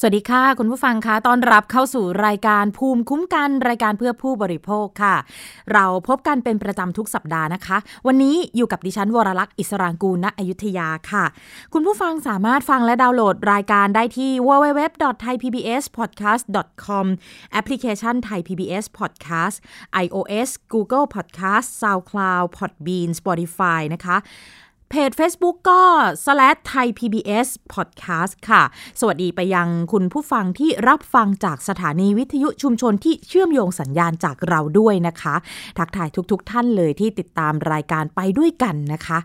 สวัสดีค่ะ คุณผู้ฟังคะต้อนรับเข้าสู่รายการภูมิคุ้มกันรายการเพื่อผู้บริโภคค่ะ เราพบกันเป็นประจำทุกสัปดาห์นะคะ วันนี้อยู่กับดิฉันวรลักษ์อิสรางกูลณอยุธยาค่ะ คุณผู้ฟังสามารถฟังและดาวน์โหลดรายการได้ที่ www.thaipbspodcast.com แอปพลิเคชัน Thai PBS Podcast iOS Google Podcast SoundCloud Podbean Spotify นะคะ เพจ Facebook ก็ slash thai PBS podcast ค่ะ สวัสดีไปยังคุณผู้ฟังที่รับฟังจากสถานีวิทยุชุมชนที่เชื่อมโยงสัญญาณจากเราด้วยนะคะ ทักทายทุกๆทท่านเลยที่ติดตามรายการไปด้วยกันนะคะ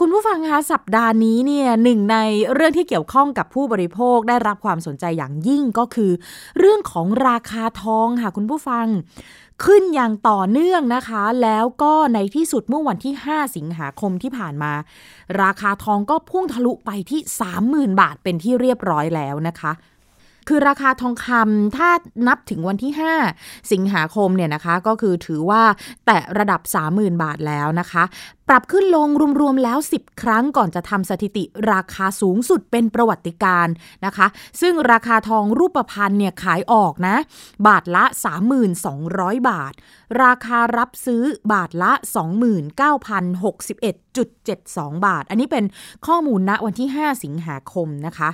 คุณผู้ฟังคะสัปดาห์นี้เนี่ยหนึ่งในเรื่องที่เกี่ยวข้องกับผู้บริโภคได้รับความสนใจอย่างยิ่งก็คือ เรื่องของราคาทองค่ะคุณผู้ฟัง ขึ้นอย่างต่อเนื่องนะคะ แล้วก็ในที่สุดเมื่อวันที่ 5 สิงหาคมที่ผ่านมา ราคาทองก็พุ่งทะลุไปที่ 30,000 บาทเป็นที่เรียบร้อยแล้วนะคะ คือราคาทองคำถ้านับถึงวันที่ 5 สิงหาคมเนี่ยนะคะก็คือถือว่าแตะระดับ 30,000 บาทแล้วนะคะ ปรับขึ้นลงรวมๆแล้ว 10 ครั้งก่อนจะทำสถิติราคาสูงสุดเป็นประวัติการนะคะ ซึ่งราคาทองรูปพรรณเนี่ยขายออกนะ บาทละ 3,200 บาท ราคารับซื้อบาทละ 29,061.72 บาท อันนี้เป็นข้อมูลณวันที่ 5 สิงหาคมนะคะ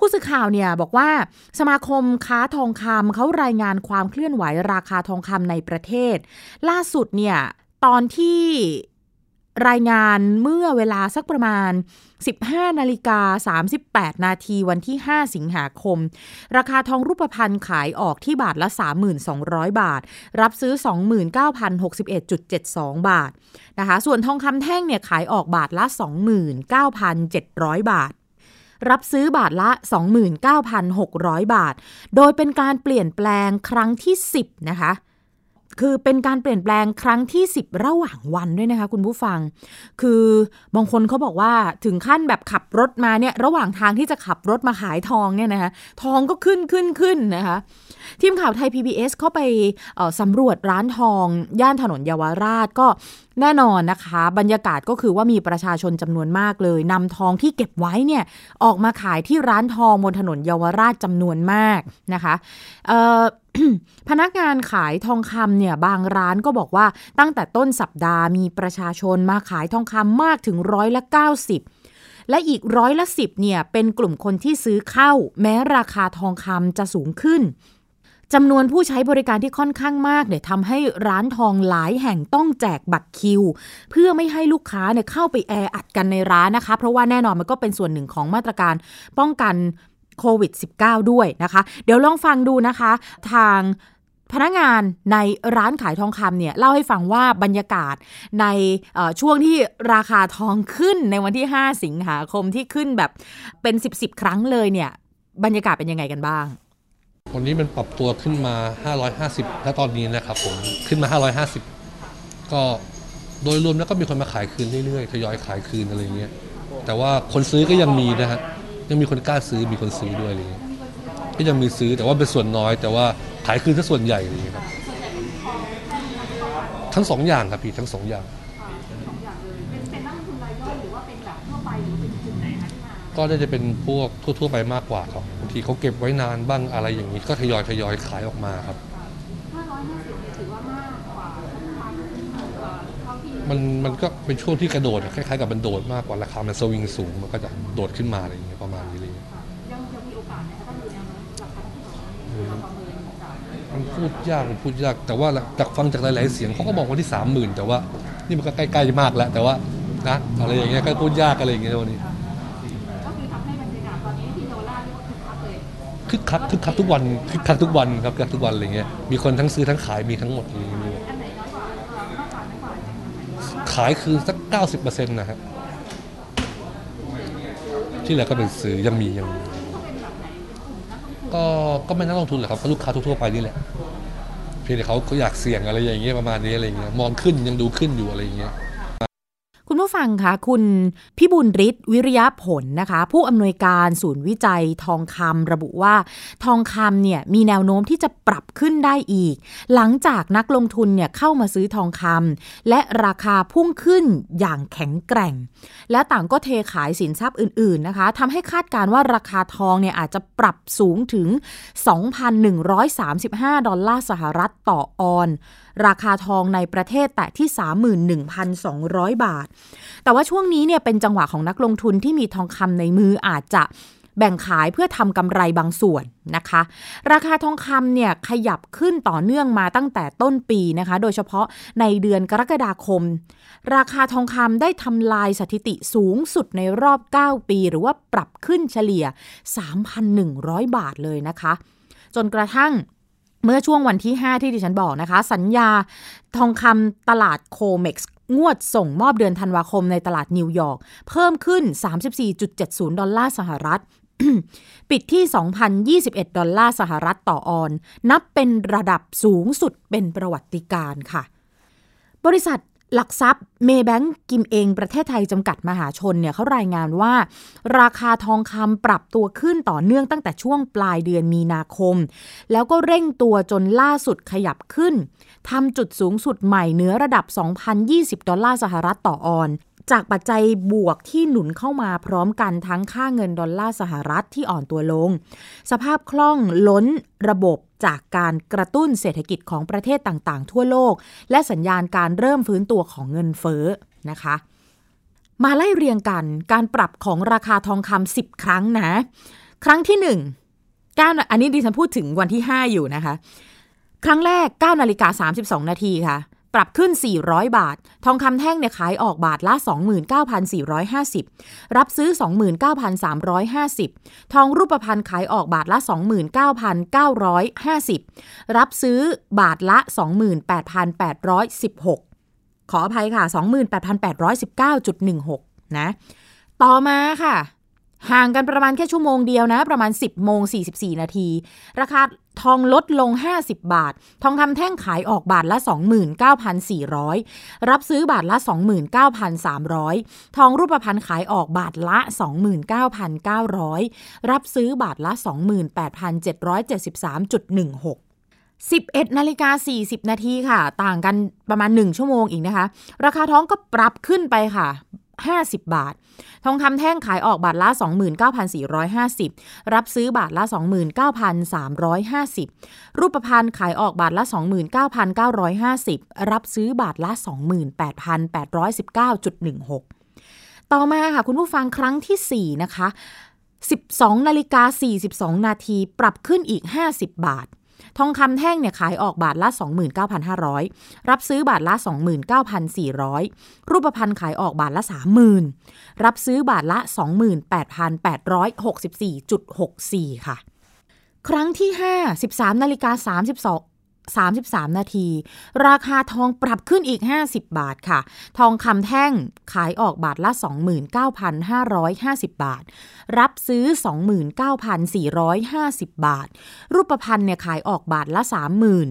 ผู้สื่อข่าวเนี่ยบอกว่าสมาคมค้าทองคำเขารายงานความเคลื่อนไหวราคาทองคำในประเทศ ล่าสุดเนี่ยตอนที่รายงานเมื่อเวลาสักประมาณ 15 นาฬิกา 38 นาทีวันที่ 5 สิงหาคม ราคาทองรูปพรรณขายออกที่บาทละ 3,200บาท รับซื้อ 29,061.72 บาทนะคะ ส่วนทองคำแท่งเนี่ยขายออกบาทละ 29,700 บาท รับซื้อบาทละ 29,600 บาท โดยเป็นการเปลี่ยนแปลงครั้งที่ 10 นะคะ คือเป็นการเปลี่ยนแปลงครั้งที่ 10 ระหว่างวันด้วยนะคะ คุณผู้ฟัง คือบางคนเขาบอกว่าถึงขั้นแบบขับรถมาเนี่ยระหว่างทางที่จะขับรถมาขายทองเนี่ยนะคะทองก็ขึ้นขึ้นขึ้นนะคะทีมข่าวไทย PBS เข้าไปสำรวจร้านทอง ย่านถนนเยาวราชก็ แน่นอนนะคะ บรรยากาศก็คือว่ามีประชาชนจำนวนมากเลยนำทองที่เก็บไว้เนี่ยออกมาขายที่ร้านทองบนถนนเยาวราชจำนวนมากนะคะพนักงานขายทองคำเนี่ยบางร้านก็บอกว่าตั้งแต่ต้นสัปดาห์มีประชาชนมาขายทองคำมากถึงร้อยละ90และอีกร้อยละ10เนี่ยเป็นกลุ่มคนที่ซื้อเข้า แม้ราคาทองคำจะสูงขึ้น จำนวนผู้ใช้บริการที่ค่อนข้างมากเนี่ยทำให้ร้านทองหลายแห่งต้องแจกบัตรคิว เพื่อไม่ให้ลูกค้าเนี่ยเข้าไปแออัดกันในร้านนะคะ เพราะว่าแน่นอนมันก็เป็นส่วนหนึ่งของมาตรการป้องกันโควิด -19 ด้วยนะคะ เดี๋ยวลองฟังดูนะคะ ทางพนักงานในร้านขายทองคำเนี่ยเล่าให้ฟังว่าบรรยากาศในช่วงที่ราคาทองขึ้นในวันที่ 5 สิงหาคมที่ขึ้นแบบเป็น 10บสครั้งเลยเนี่ยบรรยากาศเป็นยังไงกันบ้าง วันนี้มันปรับตัวขึ้นมา 550 แล้วตอนนี้นะครับผม ขึ้นมา 550 ก็โดยรวมแล้วก็มีคนมาขายคืนเรื่อยๆ ทยอยขายคืนอะไรเงี้ย แต่ว่าคนซื้อก็ยังมีนะฮะ ยังมีคนกล้าซื้อ มีคนซื้อด้วยอะไรเงี้ย ก็ยังมีซื้อแต่ว่าเป็นส่วนน้อย แต่ว่าขายคืนซะส่วนใหญ่เลยครับ ทั้งสองอย่างครับพี่ ทั้งสองอย่าง ก็ได้จะเป็นพวกทั่ว ๆ ไปมากกว่าครับบางทีเขาเก็บไว้นานบ้างอะไรอย่างนี้ก็ทยอยทยอยขายออกมาครับถือว่ามากกว่ามันมันก็เป็นช่วงที่กระโดดคล้ายๆกับมันโดดมากกว่าราคามันสวิงสูงมันก็จะโดดขึ้นมาอะไรอย่างเงี้ยประมาณนี้เลยยังยังมีโอกาสไหมถ้าดูแนวโน้มหลักการมันพูดยากมันพูดยากแต่ว่าจากฟังจากหลาย ๆ เสียงเขาก็บอกว่าที่สามหมื่นแต่ว่านี่มันก็ใกล้ๆมากแล้วแต่ว่านะอะไรอย่างเงี้ยก็พูดยากอะไรอย่างเงี้ยวันนี้คึ กคักคึกคักทุกวันคึกคักทุกวันครับคึกทุกวันอะไรเงี้ยมีคนทั้งซื้อทั้งขายมีทั้งหมดขายคือสักเก้าสิบเปอร์เซ็นต์นะครับที่เหลือก็เป็นซื้อยังมียังก็ก็ไม่นักลงทุนหรอกครับก็ลูกค้าทั่วไปนี่แหละเพียงแต่เขาเขาอยากเสี่ยงอะไรอย่างเงี้ยประมาณนี้อะไรเงี้ยมองขึ้นยังดูขึ้นอยู่อะไรอย่างเงี้ย คุณผู้ฟังคะคุณพิบูลฤทธิ์วิริยผลนะคะ ผู้อำนวยการศูนย์วิจัยทองคำระบุว่า ทองคำเนี่ยมีแนวโน้มที่จะปรับขึ้นได้อีก หลังจากนักลงทุนเนี่ยเข้ามาซื้อทองคำและราคาพุ่งขึ้นอย่างแข็งแกร่ง และต่างก็เทขายสินทรัพย์อื่นๆนะคะทำให้คาดการว่าราคาทองเนี่ยอาจจะปรับสูงถึง 2,135 ดอลลาร์สหรัฐต่อออน ราคาทองในประเทศแต่ที่ 31,200 บาท แต่ว่าช่วงนี้เนี่ยเป็นจังหวะของนักลงทุนที่มีทองคำในมืออาจจะแบ่งขายเพื่อทำกำไรบางส่วนนะคะ ราคาทองคำเนี่ยขยับขึ้นต่อเนื่องมาตั้งแต่ต้นปีนะคะ โดยเฉพาะในเดือนกรกฎาคม ราคาทองคำได้ทำลายสถิติสูงสุดในรอบ 9 ปี หรือว่าปรับขึ้นเฉลี่ย 3,100 บาทเลยนะคะ จนกระทั่ง เมื่อช่วงวันที่ 5 ที่ดิฉันบอกนะคะ สัญญาทองคำตลาดโคเม็กซ์งวดส่งมอบเดือนธันวาคมในตลาดนิวยอร์ก เพิ่มขึ้น 34.70 ดอลลาร์สหรัฐ ปิดที่ 2,021 ดอลลาร์สหรัฐต่อออนซ์ นับเป็นระดับสูงสุดเป็นประวัติการณ์ค่ะ บริษัท หลักทรัพย์เมย์แบงก์กิมเอ็งประเทศไทยจำกัดมหาชนเนี่ยเขารายงานว่า ราคาทองคำปรับตัวขึ้นต่อเนื่องตั้งแต่ช่วงปลายเดือนมีนาคม แล้วก็เร่งตัวจนล่าสุดขยับขึ้นทำจุดสูงสุดใหม่เหนือระดับ 2,020 ดอลลาร์สหรัฐต่อออน จากปัจจัยบวกที่หนุนเข้ามาพร้อมกันทั้งค่าเงินดอลลาร์สหรัฐที่อ่อนตัวลง สภาพคล่องล้นระบบจากการกระตุ้นเศรษฐกิจของประเทศต่างๆ ทั่วโลก และสัญญาณการเริ่มฟื้นตัวของเงินเฟ้อนะคะมาไล่เรียงกันการปรับของราคาทองคำ10ครั้งนะ ครั้งที่1 9อันนี้ดิฉันพูดถึงวันที่ 5 อยู่นะคะ ครั้งแรก9นาฬิกา32 นาทีค่ะ ปรับขึ้น 400 บาท ทองคำแท่งเนี่ยขายออกบาทละ 29,450 รับซื้อ 29,350 ทองรูปพรรณขายออกบาทละ 29,950 รับซื้อบาทละ 28,816 ขออภัยค่ะ 28,819.16 นะ ต่อมาค่ะ ห่างกันประมาณแค่ชั่วโมงเดียวนะ ประมาณ 10โมง44 นาที ราคาทองลดลง 50 บาท ทองคำแท่งขายออกบาทละ 29,400 รับซื้อบาทละ 29,300 ทองรูปพรรณขายออกบาทละ 29,900 รับซื้อบาทละ 28,773.16 11นาฬิกา40 นาทีค่ะ ต่างกันประมาณ 1 ชั่วโมงอีกนะคะ ราคาทองก็ปรับขึ้นไปค่ะ 50 บาท ทองคำแท่งขายออกบาทละ 29,450 รับซื้อบาทละ 29,350 รูปพรรณขายออกบาทละ 29,950 รับซื้อบาทละ 28,819.16 ต่อมาค่ะคุณผู้ฟังครั้งที่ 4 นะคะ 12นาฬิกา42 นาทีปรับขึ้นอีก 50 บาท ทองคำแท่งเนี่ยขายออกบาทละ 29,500 รับซื้อบาทละ 29,400 รูปพรรณขายออกบาทละ 30,000 รับซื้อบาทละ 28,864.64 ค่ะ ครั้งที่ 5 13นาฬิกา32 33 นาที ราคาทองปรับขึ้นอีก 50 บาทค่ะ ทองคำแท่งขายออกบาทละ 29,550 บาท รับซื้อ 29,450 บาท รูปพรรณเนี่ยขายออกบาทละ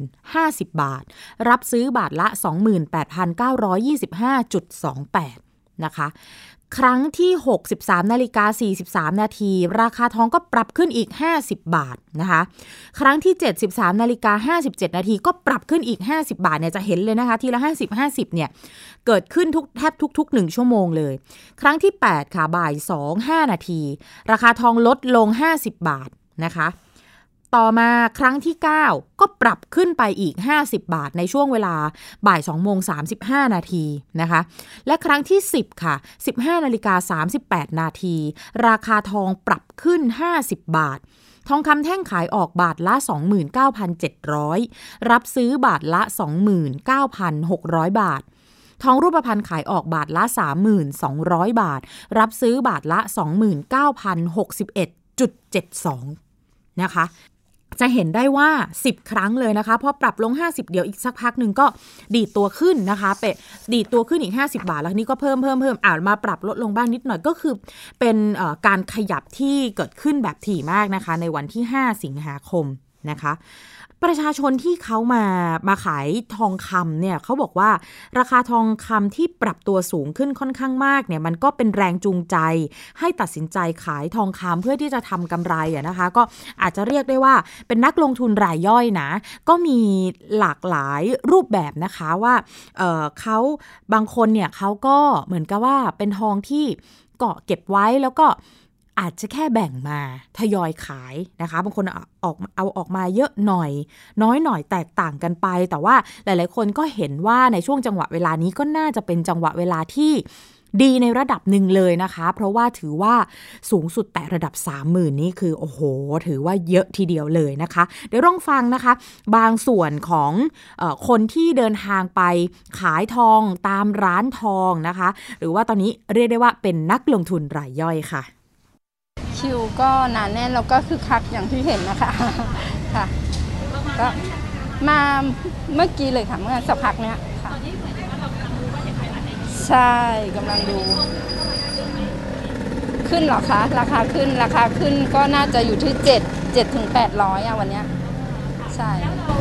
30,050 บาท รับซื้อบาทละ 28,925.28 นะคะ ครั้งที่ 63 นาฬิกา 43 นาที ราคาทองก็ปรับขึ้นอีก 50 บาทนะคะ ครั้งที่ 73 นาฬิกา 57 นาทีก็ปรับขึ้นอีก 50 บาทเนี่ยจะเห็นเลยนะคะ ทีละ 50 50 เนี่ย เกิดขึ้นทุกแทบทุก ๆ 1 ชั่วโมงเลย ครั้งที่ 8 ค่ะ บ่าย 2 5 นาที ราคาทองลดลง 50 บาทนะคะ ต่อมาครั้งที่ 9 ก็ปรับขึ้นไปอีก 50 บาทในช่วงเวลาบ่าย2โมง35 นาทีนะคะ และครั้งที่ 10 ค่ะ 15นาฬิกา38 นาที ราคาทองปรับขึ้น 50 บาท ทองคำแท่งขายออกบาทละ 29,700 รับซื้อบาทละ 29,600 บาททองรูปพรรณขายออกบาทละ 3,200 บาท รับซื้อบาทละ 29,061.72 นะคะ จะเห็นได้ว่า 10 ครั้งเลยนะคะ พอปรับลง 50 เดี๋ยวอีกสักพักหนึ่งก็ดีดตัวขึ้นนะคะเปะดีดตัวขึ้นอีก 50 บาท แล้วนี่ก็เพิ่มเพิ่มเพิ่มอ่านมาปรับลดลงบ้างนิดหน่อยก็คือ เป็นการขยับที่เกิดขึ้นแบบถี่มากนะคะ ในวันที่ 5 สิงหาคม นะคะ ประชาชนที่เขามามาขายทองคำเนี่ยเขาบอกว่าราคาทองคำที่ปรับตัวสูงขึ้นค่อนข้างมากเนี่ยมันก็เป็นแรงจูงใจ ให้ตัดสินใจขายทองคำเพื่อที่จะทำกำไรอะนะคะ ก็อาจจะเรียกได้ว่าเป็นนักลงทุนรายย่อยนะ ก็มีหลากหลายรูปแบบนะคะว่าเเขาบางคนเนี่ยเขาก็เหมือนกับว่าเป็นทองที่เกาะเก็บไว้แล้วก็ อาจจะแค่แบ่งมาทยอยขายนะคะ บางคนออกเอาออกมาเยอะหน่อย น้อยหน่อยแตกต่างกันไป แต่ว่าหลาย ๆ คนก็เห็นว่าในช่วงจังหวะเวลานี้ก็น่าจะเป็นจังหวะเวลาที่ดีในระดับหนึ่งเลยนะคะ เพราะว่าถือว่าสูงสุดแต่ระดับ 30,000 นี่คือ โอ้โห ถือว่าเยอะทีเดียวเลยนะคะ เดี๋ยวลองฟังนะคะ บางส่วนของอคนที่เดินทางไปขายทองตามร้านทองนะคะ หรือว่าตอนนี้เรียกได้ว่าเป็นนักลงทุนรายย่อยค่ะ คิวก็หนาแน่นแล้วก็คือคักอย่างที่เห็นนะคะค่ะก็มาเมื่อกี้เลยค่ะเมื่อสักพักเนี้ยค่ะใช่กำลังดู ขึ้นหรอคะ ราคาขึ้นราคาขึ้นก็น่าจะอยู่ที่เจ็ดเจ็ดถึงแปดร้อยอะวันเนี้ยใช่แล้วเรา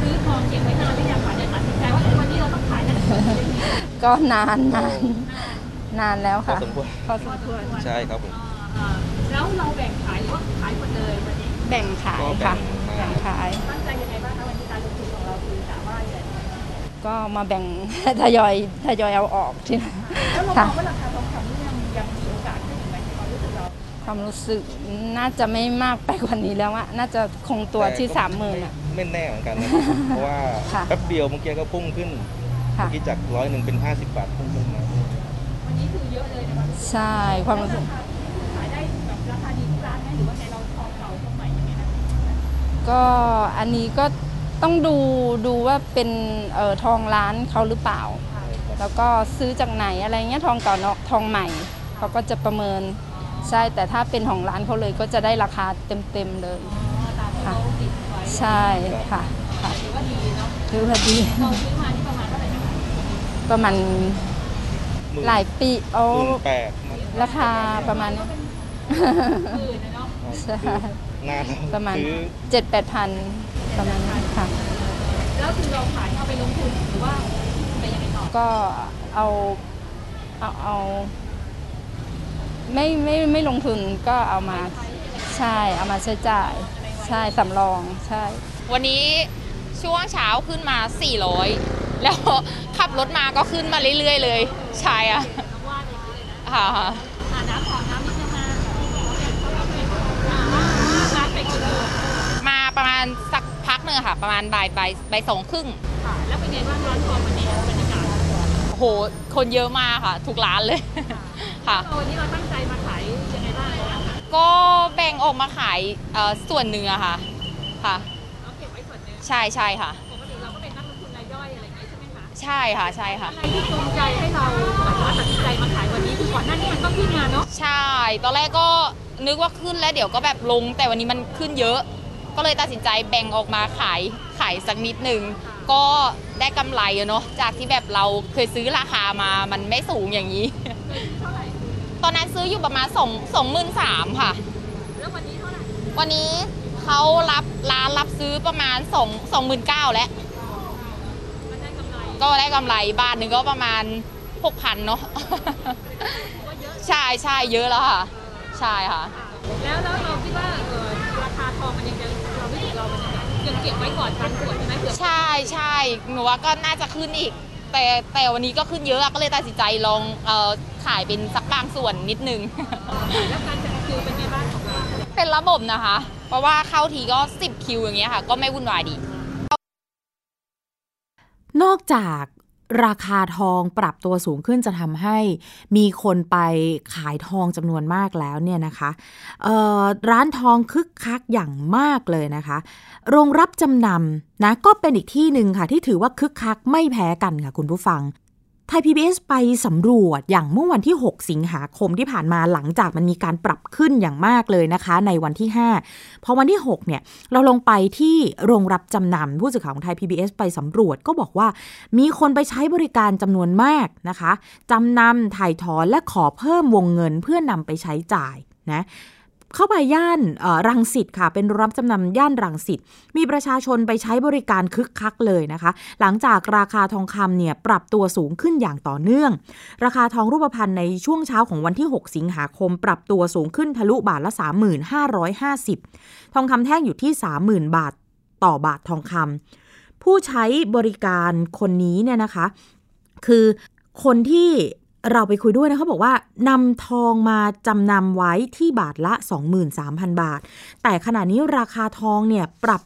ซื้อทองเก็บไว้นานหรือยังคะเนี่ยตัดสินใจว่าวันนี้เราต้องขายนะก็นานนานนานแล้วค่ะพอสมควรพอสมควรใช่ครับผม แล้วเราแบ่งขายหรือว่าขายหมดเลยวันนี้แบ่งขายค่ะแบ่งขายตั้งใจยังไงบ้างคะวันนี้การลงทุนของเราคือกะว่าอย่างก็มาแบ่ง ทยอยทยอยเอาออกที่แล้วเรามองว่าราคาทองคำนี่ยังยังมีโอกาสขึ้นไหมความรู้สึกเราความรู้สึกน่าจะไม่มากไปกว่านี้แล้วอะน่าจะคงตัวที่สามหมื่นอะ ไม่แน่เหมือนกันนะเพราะว่าแป๊บเดียวเมื่อกี้ก็พุ่งขึ้นเมื่อกี้จากร้อยหนึ่งเป็นห้าสิบบาทพุ่งขึ้นมาวันนี้คือเยอะเลยนะคะใช่ความรู้สึก ก็อันนี้ก็ต้องดูดูว่าเป็นเอ่อทองร้านเขาหรือเปล่า แล้วก็ซื้อจากไหนอะไรเงี้ยทองเก่าเนาะทองใหม่เขาก็จะประเมินใช่แต่ถ้าเป็นของร้านเขาเลยก็จะได้ราคาเต็มๆเลยค่ะใช่ค่ะค่ะถือว่าดีเนาะถือว่าดีประมาณหลายปีโอ้ราคาประมาณนี้ใช่ นานประมาณเจ็ดแปดพันประมาณนี้ค่ะ แล้วคือเราขายเอาไปลงทุนหรือว่าไปยังไงต่อก็เอาเอาเอาไม่ไม่ไม่ลงทุนก็เอามาใช่เอามาใช้จ่ายใช่สำรองใช่ วันนี้ช่วงเช้าขึ้นมา 400 แล้วขับรถมาก็ขึ้นมาเรื่อยๆเลย ใช่อะค่ะน้ำขอน้ำนิดนึง มาประมาณสักพักหนึ่งค่ะ ประมาณบ่ายบ่ายบ่ายสองครึ่งค่ะแล้วเป็นไงบ้างร้านทองวันนี้บรรยากาศโหคนเยอะมากค่ะ ทุกร้านเลยค่ะวันนี้เราตั้งใจมาขายยังไงบ้างก็แบ่งออกมาขายส่วนหนึ่งอะค่ะค่ะเราเก็บไว้ส่วนหนึ่งใช่ใช่ค่ะปกติเราก็เป็นนักลงทุนรายย่อยอะไรอย่างเงี้ยใช่ไหมคะใช่ค่ะใช่ค่ะอะไรที่จูงใจให้เราแบบว่าตัดสินใจมาขายวันนี้คือ ก่อนหน้านี้มันก็ขึ้นมาเนาะใช่ ตอนแรกก็นึกว่าขึ้นแล้วเดี๋ยวก็แบบลง แต่วันนี้มันขึ้นเยอะ ก็เลยตัดสินใจแบ่งออกมาขายขายสักนิดหนึ่งก็ได้กำไรเนาะจากที่แบบเราเคยซื้อราคามามันไม่สูงอย่างนี้ ตอนนั้นซื้ออยู่ประมาณสองสองหมื่นสามค่ะ แล้ววันนี้เท่าไหร่ วันนี้เขารับร้านรับซื้อประมาณสองสองหมื่นเก้าแล้ว ก็ได้กำไรบาทหนึ่งก็ประมาณ หกพันเนาะใช่ใช่เยอะแล้วค่ะ ใช่ค่ะ แล้วแล้วเราคิดว่าเออราคาทองมันยังจะเราไม่ถึงเรามันยังยังเก็บไว้ก่อนทันส่วนใช่ไหมเผื่อใช่ใช่หนูว่าก็น่าจะขึ้นอีก แต่แต่วันนี้ก็ขึ้นเยอะก็เลยตัดสินใจลองเอ่อขายเป็นสักบางส่วนนิดนึง แล้วการจัดคิวเป็นไงบ้างของเราเป็นระบบนะคะ เพราะว่าเข้าทีก็ 10 คิวอย่างเงี้ยค่ะ ก็ไม่วุ่นวายดี นอกจาก ราคาทองปรับตัวสูงขึ้นจะทำให้มีคนไปขายทองจำนวนมากแล้วเนี่ยนะคะร้านทองคึกคักอย่างมากเลยนะคะ โรงรับจำนำนะก็เป็นอีกที่หนึ่งค่ะที่ถือว่าคึกคักไม่แพ้กันค่ะคุณผู้ฟัง ไทย PBS ไปสำรวจอย่างเมื่อวันที่ 6 สิงหาคมที่ผ่านมาหลังจากมันมีการปรับขึ้นอย่างมากเลยนะคะ ในวันที่ 5 พอวันที่ 6 เนี่ย เราลงไปที่โรงรับจำนำผู้สื่อข่าวของไทย PBS ไปสำรวจก็บอกว่า มีคนไปใช้บริการจำนวนมากนะคะจำนำถ่ายถอนและขอเพิ่มวงเงินเพื่อนำไปใช้จ่ายนะ เข้าไปย่านรังสิตค่ะ เป็นรับจำนำย่านรังสิตมีประชาชนไปใช้บริการคึกคักเลยนะคะ หลังจากราคาทองคำเนี่ยปรับตัวสูงขึ้นอย่างต่อเนื่อง ราคาทองรูปพรรณในช่วงเช้าของวันที่ 6 สิงหาคม ปรับตัวสูงขึ้นทะลุบาทละ 3550 ทองคำแท่งอยู่ที่ 30,000 บาทต่อบาททองคำผู้ใช้บริการคนนี้เนี่ยนะคะ คือคนที่ เราไปคุยด้วยนะเขาบอกว่านำทองมาจำนำไว้ที่บาทละ 23,000 บาท แต่ขณะนี้ราคาทองเนี่ยปรับ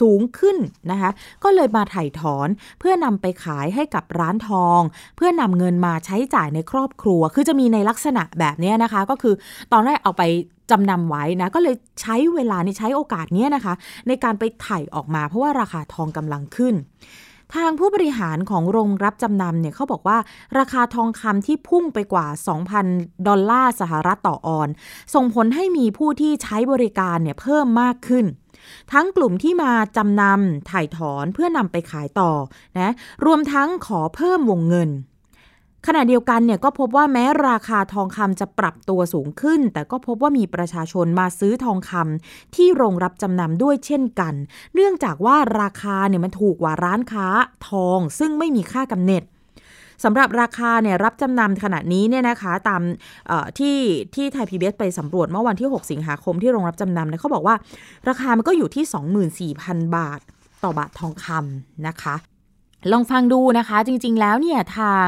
สูงขึ้นนะคะ ก็เลยมาถ่ายถอนเพื่อนำไปขายให้กับร้านทอง เพื่อนำเงินมาใช้จ่ายในครอบครัว คือจะมีในลักษณะแบบนี้นะคะ ก็คือตอนแรกเอาไปจำนำไว้นะ ก็เลยใช้เวลาในใช้โอกาสนี้นะคะ ในการไปถ่ายออกมาเพราะว่าราคาทองกำลังขึ้น ทางผู้บริหารของโรงรับจำนำเนี่ยเขาบอกว่าราคาทองคำที่พุ่งไปกว่า 2,000 ดอลลาร์สหรัฐต่อออน ส่งผลให้มีผู้ที่ใช้บริการเนี่ยเพิ่มมากขึ้น ทั้งกลุ่มที่มาจำนำถ่ายถอนเพื่อนำไปขายต่อนะรวมทั้งขอเพิ่มวงเงิน ขณะเดียวกันเนี่ยก็พบว่าแม้ราคาทองคำจะปรับตัวสูงขึ้น แต่ก็พบว่ามีประชาชนมาซื้อทองคำที่โรงรับจำนำด้วยเช่นกัน เนื่องจากว่าราคาเนี่ยมันถูกกว่าร้านค้าทองซึ่งไม่มีค่ากำเนิดสำหรับราคาเนี่ยรับจำนำขณะนี้เนี่ยนะคะตามที่ที่ไทยพีบีไปสำรวจเมื่อวันที่ 6 สิงหาคมที่โรงรับจำนำเนี่ยเขาบอกว่า ราคามันก็อยู่ที่ 24,000 บาทต่อบาททองคำนะคะ ลองฟังดูนะคะ จริงๆแล้วเนี่ยทาง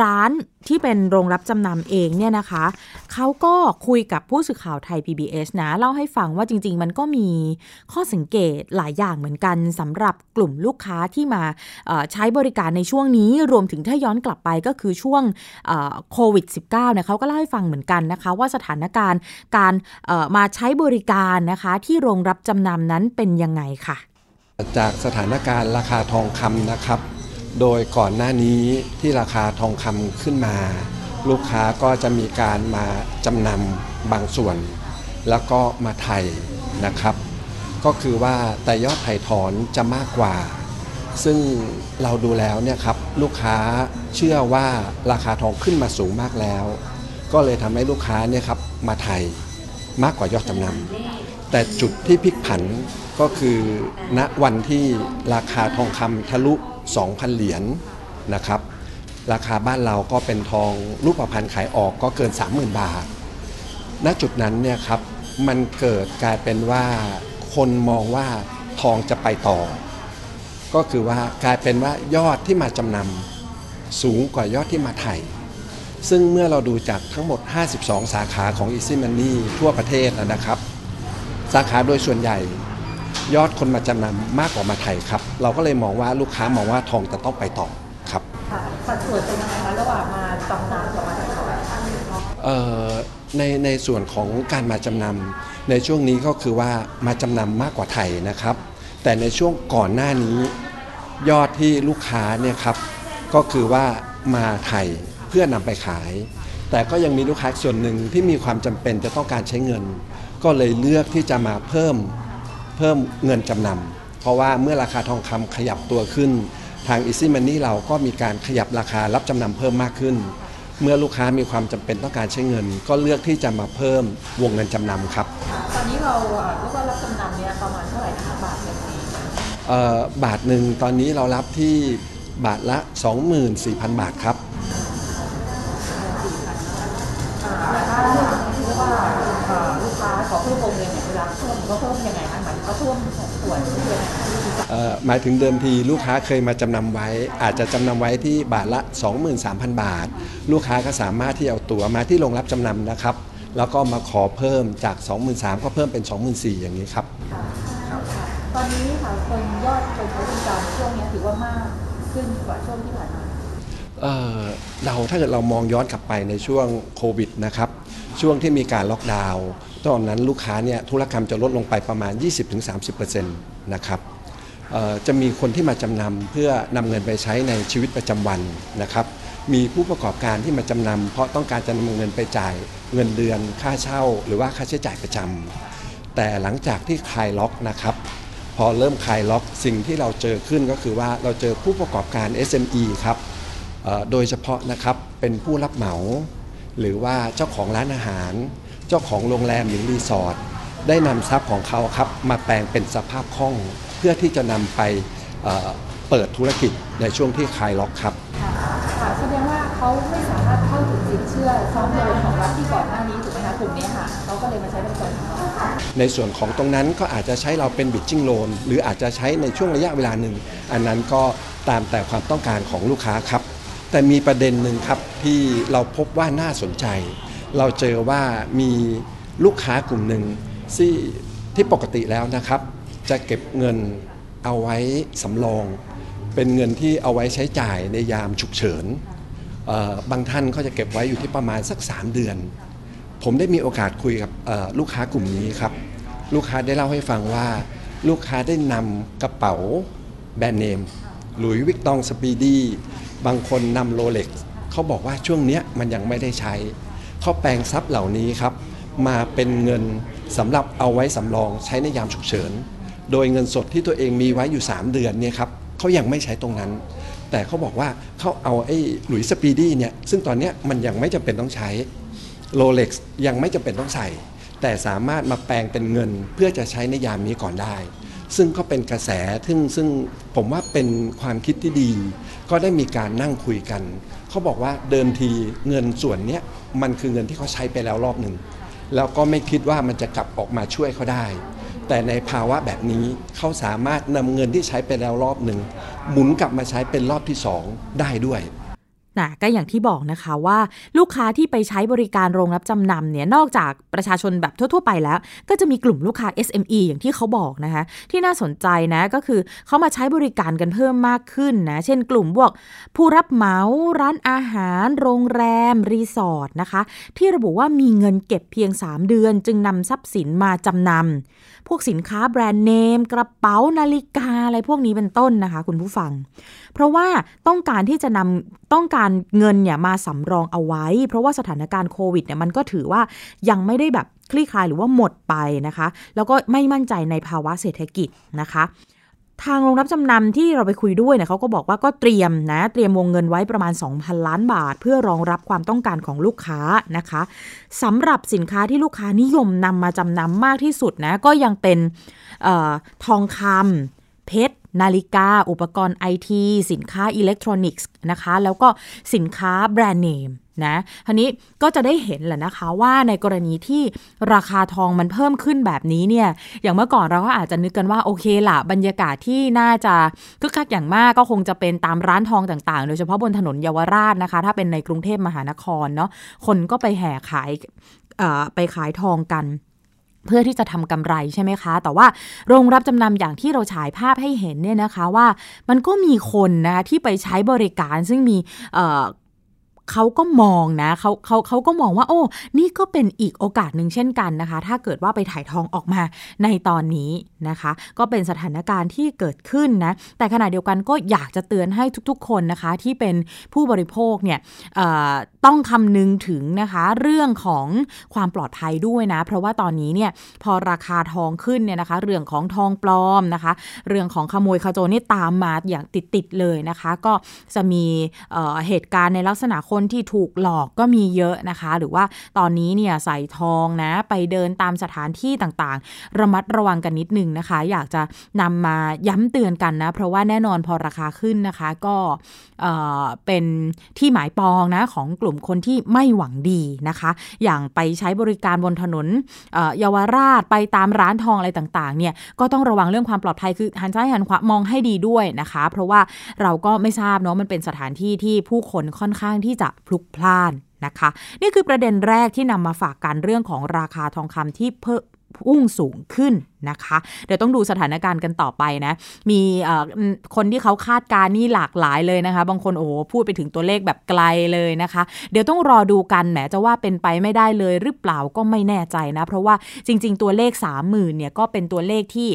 ร้านที่เป็นโรงรับจำนำเองเนี่ยนะคะ เขาก็คุยกับผู้สื่อข่าวไทย PBS นะ เล่าให้ฟังว่าจริง ๆ มันก็มีข้อสังเกตหลายอย่างเหมือนกันสำหรับกลุ่มลูกค้าที่มาใช้บริการในช่วงนี้ รวมถึงถ้าย้อนกลับไปก็คือช่วงโควิด -19 เนี่ยเขาก็เล่าให้ฟังเหมือนกันนะคะ ว่าสถานการณ์การมาใช้บริการนะคะที่โรงรับจำนำนั้นเป็นยังไงค่ะ จากสถานการณ์ราคาทองคำนะครับ โดยก่อนหน้านี้ที่ราคาทองคำขึ้นมา ลูกค้าก็จะมีการมาจำนำบางส่วน แล้วก็มาไทยนะครับ ก็คือว่าแต่ยอดไถ่ถอนจะมากกว่า ซึ่งเราดูแล้วเนี่ยครับลูกค้าเชื่อว่าราคาทองขึ้นมาสูงมากแล้ว ก็เลยทำให้ลูกค้าเนี่ยครับมาไทยมากกว่ายอดจำนำแต่จุดที่พลิกผันก็คือณวันที่ราคาทองคำทะลุ 2,000 เหรียญนนะครับ ราคาบ้านเราก็เป็นทองรูปประพันขายออกก็เกิน 30,000 บาท ณจุดนั้นเนี่ยครับมันเกิดกลายเป็นว่าคนมองว่าทองจะไปต่อ ก็คือว่ากลายเป็นว่ายอดที่มาจำนำสูงกว่ายอดที่มาไถ่ซึ่งเมื่อเราดูจากทั้งหมด 52 สาขาของ Easy Money ทั่วประเทศนะครับ สาขาโดยส่วนใหญ่ ยอดคนมาจำนำมากกว่ามาไทยครับ เราก็เลยมองว่าลูกค้ามองว่าทองจะต้องไปต่อครับสัดส่วนเป็นยังไงคะระหว่างมาจำนำกับมาถ่ายถอนในในส่วนของการมาจำนำในช่วงนี้ก็คือว่ามาจำนำมากกว่าไทยนะครับ แต่ในช่วงก่อนหน้านี้ยอดที่ลูกค้าเนี่ยครับก็คือว่ามาไทยเพื่อนำไปขาย แต่ก็ยังมีลูกค้าส่วนหนึ่งที่มีความจำเป็นจะต้องการใช้เงิน ก็เลยเลือกที่จะมาเพิ่ม เพิ่มเงินจำนำเพราะว่าเมื่อราคาทองคำขยับตัวขึ้น ทาง Easy Money เราก็มีการขยับราคารับจำนำเพิ่มมากขึ้น เมื่อลูกค้ามีความจำเป็นต้องการใช้เงิน ก็เลือกที่จะมาเพิ่มวงเงินจำนำครับ ตอนนี้เราเรียกว่ารับจำนำเนี่ยประมาณเท่าไหร่นะคะบาทหนึ่งบาทหนึ่งตอนนี้เรารับที่บาทละ 24,000 บาทครับ เพิ่มวงเงินเนี่ยเวลาเพิ่มก็เพิ่มยังไงคะหมายถึงเขาเพิ่มส่วนหมายถึงเดิมทีลูกค้าเคยมาจำนำไว้ อาจจะจำนำไว้ที่บาทละ 23,000 บาท ลูกค้าก็สามารถที่เอาตั๋วมาที่โรงรับจำนำนะครับ แล้วก็มาขอเพิ่มจาก 23,000ก็เพิ่มเป็น 24,000อย่างนี้ครับ ตอนนี้ค่ะคนยอดคนใช้บริการช่วงนี้ถือว่ามากขึ้นกว่าช่วงที่ผ่านมาเราถ้าเกิดเรามองย้อนกลับไปในช่วงโควิดนะครับ ช่วงที่มีการล็อกดาวน์ ตอนนั้นลูกค้าเนี่ยธุรกรรมจะลดลงไปประมาณ 20-30%นะครับจะมีคนที่มาจำนำเพื่อนำเงินไปใช้ในชีวิตประจำวันนะครับ มีผู้ประกอบการที่มาจำนำเพราะต้องการจะนำเงินไปจ่ายเงินเดือนค่าเช่า หรือว่าค่าใช้จ่ายประจำแต่หลังจากที่คลายล็อกนะครับ พอเริ่มคลายล็อกสิ่งที่เราเจอขึ้นก็คือว่าเราเจอผู้ประกอบการ SME ครับโดยเฉพาะนะครับเป็นผู้รับเหมา หรือว่าเจ้าของร้านอาหาร เจ้าของโรงแรมหรือรีสอร์ทได้นำทรัพย์ของเขาครับมาแปลงเป็นสภาพคล่อง เพื่อที่จะนำไปเปิดธุรกิจในช่วงที่คลายล็อกครับค่ะแสดงว่าเขาไม่สามารถเข้าถึงสินเชื่อซอฟต์โลนของรัฐที่ก่อนหน้านี้ถูกไหมคะกลุ่มนี้ค่ะเขาก็เลยมาใช้บริการในส่วนของตรงนั้นก็อาจจะใช้เราเป็นบิดจิ้งโลนหรืออาจจะใช้ในช่วงระยะเวลาหนึ่ง อันนั้นก็ตามแต่ความต้องการของลูกค้าครับ แต่มีประเด็นหนึ่งครับที่เราพบว่าน่าสนใจ เราเจอว่ามีลูกค้ากลุ่มหนึ่งที่ที่ปกติแล้วนะครับ จะเก็บเงินเอาไว้สำรอง เป็นเงินที่เอาไว้ใช้จ่ายในยามฉุกเฉินบางท่านก็จะเก็บไว้อยู่ที่ประมาณสัก 3 เดือน ผมได้มีโอกาสคุยกับลูกค้ากลุ่มนี้ครับ ลูกค้าได้เล่าให้ฟังว่า ลูกค้าได้นำกระเป๋าแบรนด์เนมหลุยส์ วิตตอง Speedy บางคนนำโรเล็กซ์เขาบอกว่าช่วงนี้มันยังไม่ได้ใช้ เขาแปลงทรัพย์เหล่านี้ครับมาเป็นเงินสำหรับเอาไว้สำรองใช้ในยามฉุกเฉิน โดยเงินสดที่ตัวเองมีไว้อยู่ 3 เดือนเนี่ยครับเขายังไม่ใช้ตรงนั้น แต่เขาบอกว่าเขาเอาไอ้หลุยส์ Speedy เนี่ยซึ่งตอนนี้มันยังไม่จำเป็นต้องใช้โรเล็กซ์ยังไม่จำเป็นต้องใส่ แต่สามารถมาแปลงเป็นเงินเพื่อจะใช้ในยามนี้ก่อนได้ ซึ่งก็เป็นกระแสซึ่งซึ่งผมว่าเป็นความคิดที่ดี ก็ได้มีการนั่งคุยกันเขาบอกว่าเดิมทีเงินส่วนเนี้ย มันคือเงินที่เขาใช้ไปแล้วรอบหนึ่งแล้วก็ไม่คิดว่ามันจะกลับออกมาช่วยเขาได้ แต่ในภาวะแบบนี้เขาสามารถนำเงินที่ใช้ไปแล้วรอบหนึ่งหมุนกลับมาใช้เป็นรอบที่สองได้ด้วย นะก็อย่างที่บอกนะคะว่าลูกค้าที่ไปใช้บริการโรงรับจำนำเนี่ยนอกจากประชาชนแบบทั่ว ๆ ไปแล้ว ก็จะมีกลุ่มลูกค้า SME อย่างที่เขาบอกนะคะที่น่าสนใจนะก็คือเขามาใช้บริการกันเพิ่มมากขึ้นนะเช่นกลุ่มพวกผู้รับเหมาร้านอาหาร โรงแรม รีสอร์ทนะคะที่ระบุว่ามีเงินเก็บเพียง 3 เดือน จึงนำทรัพย์สินมาจำนำ วกสินค้าแบรนด์เนม กระเป๋านาฬิกาอะไรพวกนี้เป็นต้นนะคะ คุณผู้ฟัง เพราะว่าต้องการที่จะนำต้องการเงินเนี่ยมาสำรองเอาไว้ เพราะว่าสถานการณ์โควิดเนี่ยมันก็ถือว่ายังไม่ได้แบบคลี่คลายหรือว่าหมดไปนะคะ แล้วก็ไม่มั่นใจในภาวะเศรษฐกิจนะคะ ทางโรงรับจำนำที่เราไปคุยด้วยเนี่ยเขาก็บอกว่าก็เตรียมนะ เตรียมวงเงินไว้ประมาณ 2,000 ล้านบาท เพื่อรองรับความต้องการของลูกค้านะคะสำหรับสินค้าที่ลูกค้านิยมนำมาจำนำมากที่สุดนะก็ยังเป็นออทองคำเพชรนาฬิกา อุปกรณ์ไอทีสินค้าอิเล็กทรอนิกส์นะคะ แล้วก็สินค้าแบรนด์เนม นะทีนี้ก็จะได้เห็นแหละนะคะว่าในกรณีที่ราคาทองมันเพิ่มขึ้นแบบนี้เนี่ย อย่างเมื่อก่อนเราก็อาจจะนึกกันว่าโอเคละบรรยากาศที่น่าจะคึกคักอย่างมากก็คงจะเป็นตามร้านทองต่างๆ โดยเฉพาะบนถนนเยาวราชนะคะ ถ้าเป็นในกรุงเทพมหานครเนาะคนก็ไปแห่ขายไปขายทองกันเพื่อที่จะทำกำไรใช่ไหมคะ แต่ว่าโรงรับจำนำอย่างที่เราฉายภาพให้เห็นเนี่ยนะคะว่ามันก็มีคนนะที่ไปใช้บริการซึ่งมี เขาก็มองนะเขาเขาเขาก็มองว่า โอ้ นี่ก็เป็นอีกโอกาสหนึ่งเช่นกันนะคะ ถ้าเกิดว่าไปถ่ายทองออกมาในตอนนี้นะคะ ก็เป็นสถานการณ์ที่เกิดขึ้นนะแต่ขณะเดียวกันก็อยากจะเตือนให้ทุกๆ คนนะคะที่เป็นผู้บริโภคเนี่ย ต้องคำนึงถึงนะคะ เรื่องของความปลอดภัยด้วยนะ เพราะว่าตอนนี้เนี่ยพอราคาทองขึ้นเนี่ยนะคะ เรื่องของทองปลอมนะคะ เรื่องของขโมยขโจรนี่ตามมาอย่างติดๆเลยนะคะ ก็จะมีเหตุการณ์ในลักษณะคนที่ถูกหลอกก็มีเยอะนะคะ หรือว่าตอนนี้เนี่ยใส่ทองนะ ไปเดินตามสถานที่ต่างๆ ระมัดระวังกันนิดนึงนะคะ อยากจะนำมาย้ำเตือนกันนะ เพราะว่าแน่นอนพอราคาขึ้นนะคะก็เป็นที่หมายปองนะของกลุ่มคนที่ไม่หวังดีนะคะ อย่างไปใช้บริการบนถนนเยาวราชไปตามร้านทองอะไรต่างๆเนี่ยก็ต้องระวังเรื่องความปลอดภัยคือหันซ้ายหันขวามองให้ดีด้วยนะคะ เพราะว่าเราก็ไม่ทราบเนาะมันเป็นสถานที่ที่ผู้คนค่อนข้างที่จะพลุกพล่านนะคะ นี่คือประเด็นแรกที่นำมาฝากกันเรื่องของราคาทองคำที่เพิ่ม พุ่งสูงขึ้นนะคะ เดี๋ยวต้องดูสถานการณ์กันต่อไปนะ มีคนที่เขาคาดการนี่หลากหลายเลยนะคะ บางคนโอ้โหพูดไปถึงตัวเลขแบบไกลเลยนะคะ เดี๋ยวต้องรอดูกันแหมจะว่าเป็นไปไม่ได้เลยหรือเปล่าก็ไม่แน่ใจนะ เพราะว่าจริง ๆ ตัวเลข 3 0,000เนี่ยก็เป็นตัวเลขที่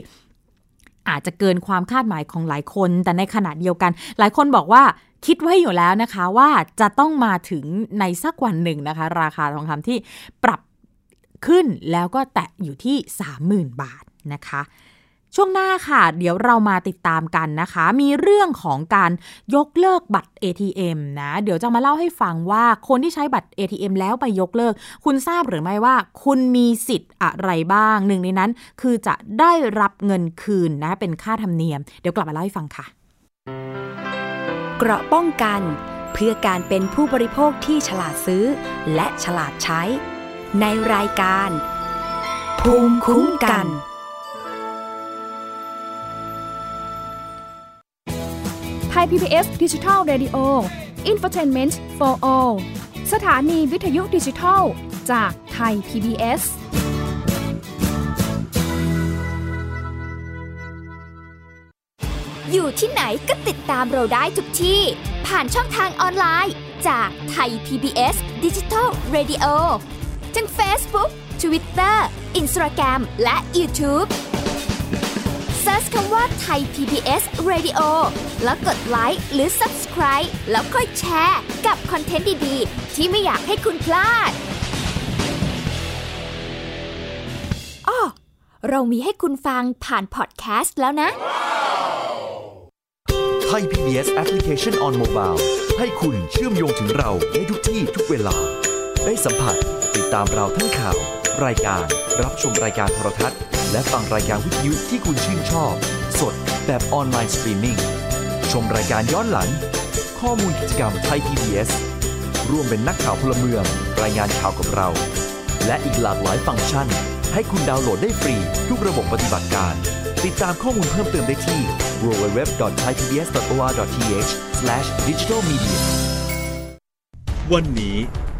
อาจจะเกินความคาดหมายของหลายคน แต่ในขณะเดียวกัน หลายคนบอกว่าคิดไว้อยู่แล้วนะคะว่าจะต้องมาถึงในสักวันหนึ่งนะคะ ราคาทองคำที่ปรับ ขึ้นแล้วก็แตะอยู่ที่ 30,000 บาทนะคะ ช่วงหน้าค่ะ เดี๋ยวเรามาติดตามกันนะคะ มีเรื่องของการยกเลิกบัตร ATM นะ เดี๋ยวจะมาเล่าให้ฟังว่าคนที่ใช้บัตร ATM แล้วไปยกเลิก คุณทราบหรือไม่ว่า คุณมีสิทธิ์อะไรบ้าง หนึ่งในนั้น คือจะได้รับเงินคืนนะ เป็นค่าธรรมเนียม เดี๋ยวกลับมาเล่าให้ฟังค่ะ เกราะป้องกัน เพื่อการเป็นผู้บริโภคที่ฉลาดซื้อ และฉลาดใช้ ในรายการ ภูมิคุ้มกัน ไทย PBS ดิจิทัล Radio Infotainment for All สถานีวิทยุดิจิทัล จากไทย PBS อยู่ที่ไหนก็ติดตามเราได้ทุกที่ ผ่านช่องทางออนไลน์ จากไทย PBS Digital Radio ทั้ง Facebook Twitter Instagram และ YouTube Search คำว่าไทย PBS Radio แล้วกดไลค์หรือ Subscribe แล้วค่อยแชร์ กับคอนเทนต์ดี ๆ ที่ไม่อยากให้คุณพลาดอ้อเรามีให้คุณฟังผ่านพอดแคสต์แล้วนะ ไทย PBS Application on Mobile ให้คุณเชื่อมโยงถึงเราในทุกที่ทุกเวลา ได้สัมผัส ติดตามเราทั้งข่าว รายการ รับชมรายการโทรทัศน์ และฟังรายการวิทยุที่คุณชื่นชอบ สดแบบออนไลน์สตรีมมิ่งชมรายการย้อนหลัง ข้อมูลกิจกรรมไทย PBS ร่วมเป็นนักข่าวพลเมือง รายงานข่าวกับเรา และอีกหลากหลายฟังก์ชัน ให้คุณดาวน์โหลดได้ฟรี ทุกระบบปฏิบัติการ ติดตามข้อมูลเพิ่มเติมได้ที่ www.thaipbs.or.th/digitalmedia วันนี้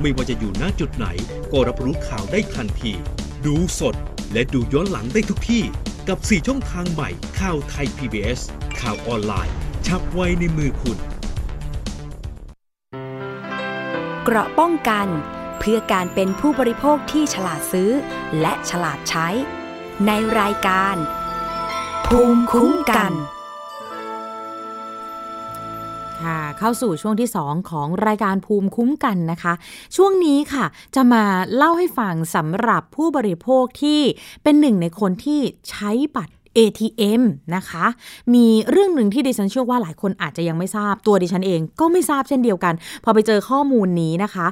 ไม่ว่าจะอยู่ณจุดไหน ก็รับรู้ข่าวได้ทันที ดูสดและดูย้อนหลังได้ทุกที่ กับ 4 ช่องทางใหม่ข่าวไทย PBS ข่าวออนไลน์ ชับไว้ในมือคุณ เกราะป้องกัน เพื่อการเป็นผู้บริโภคที่ฉลาดซื้อ และฉลาดใช้ ในรายการ ภูมิคุ้มกัน ค่ะเข้าสู่ช่วงที่ 2 ของรายการภูมิคุ้มกันนะคะ ช่วงนี้ค่ะ จะมาเล่าให้ฟังสำหรับผู้บริโภคที่เป็นหนึ่งในคนที่ใช้บัตร ATM นะคะ มีเรื่องหนึ่งที่ดิฉันเชื่อว่าหลายคนอาจจะยังไม่ทราบตัวดิฉันเองก็ไม่ทราบเช่นเดียวกัน พอไปเจอข้อมูลนี้นะคะ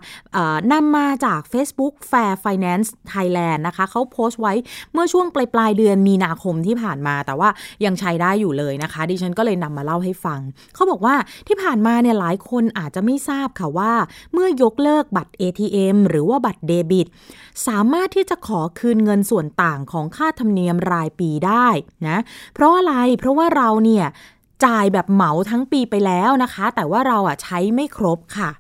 นำมาจาก Facebook Fair Finance Thailand นะคะเขาโพสต์ไว้เมื่อช่วงปลายปลายเดือนมีนาคมที่ผ่านมา แต่ว่ายังใช้ได้อยู่เลยนะคะ ดิฉันก็เลยนำมาเล่าให้ฟัง เขาบอกว่าที่ผ่านมาเนี่ยหลายคนอาจจะไม่ทราบค่ะว่า เมื่อยกเลิกบัตร ATM หรือว่าบัตรเดบิต สามารถที่จะขอคืนเงินส่วนต่างของค่าธรรมเนียมรายปีได้นะ เพราะอะไร เพราะว่าเราเนี่ยจ่ายแบบเหมาทั้งปีไปแล้วนะคะ แต่ว่าเราอะใช้ไม่ครบค่ะ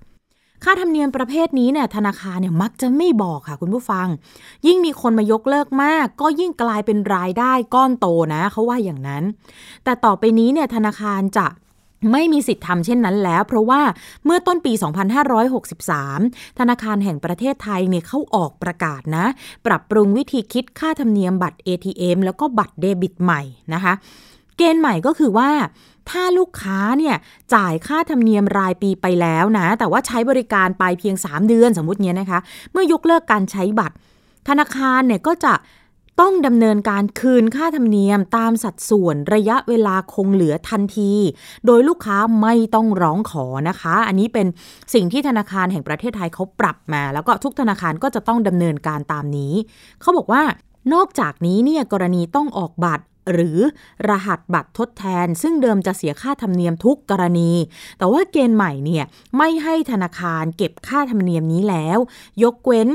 ค่าธรรมเนียมประเภทนี้เนี่ยธนาคารเนี่ยมักจะไม่บอกค่ะคุณผู้ฟัง ยิ่งมีคนมายกเลิกมาก ก็ยิ่งกลายเป็นรายได้ก้อนโตนะเขาว่าอย่างนั้น แต่ต่อไปนี้เนี่ยธนาคารจะ ไม่มีสิทธิ์ทำเช่นนั้นแล้ว เพราะว่าเมื่อต้นปี 2563 ธนาคารแห่งประเทศไทยเนี่ยเขาออกประกาศนะ ปรับปรุงวิธีคิดค่าธรรมเนียมบัตร ATM แล้วก็บัตรเดบิตใหม่นะคะ เกณฑ์ใหม่ก็คือว่าถ้าลูกค้าเนี่ยจ่ายค่าธรรมเนียมรายปีไปแล้วนะ แต่ว่าใช้บริการไปเพียง 3 เดือนสมมติเนี้ยนะคะ เมื่อยกเลิกการใช้บัตร ธนาคารเนี่ยก็จะ ต้องดำเนินการคืนค่าธรรมเนียมตามสัดส่วนระยะเวลาคงเหลือทันที โดยลูกค้าไม่ต้องร้องขอนะคะ อันนี้เป็นสิ่งที่ธนาคารแห่งประเทศไทยเขาปรับมา แล้วก็ทุกธนาคารก็จะต้องดำเนินการตามนี้ เขาบอกว่านอกจากนี้เนี่ยกรณีต้องออกบัตรหรือรหัสบัตรทดแทน ซึ่งเดิมจะเสียค่าธรรมเนียมทุกกรณี แต่ว่าเกณฑ์ใหม่เนี่ยไม่ให้ธนาคารเก็บค่าธรรมเนียมนี้แล้ว ยกเว้น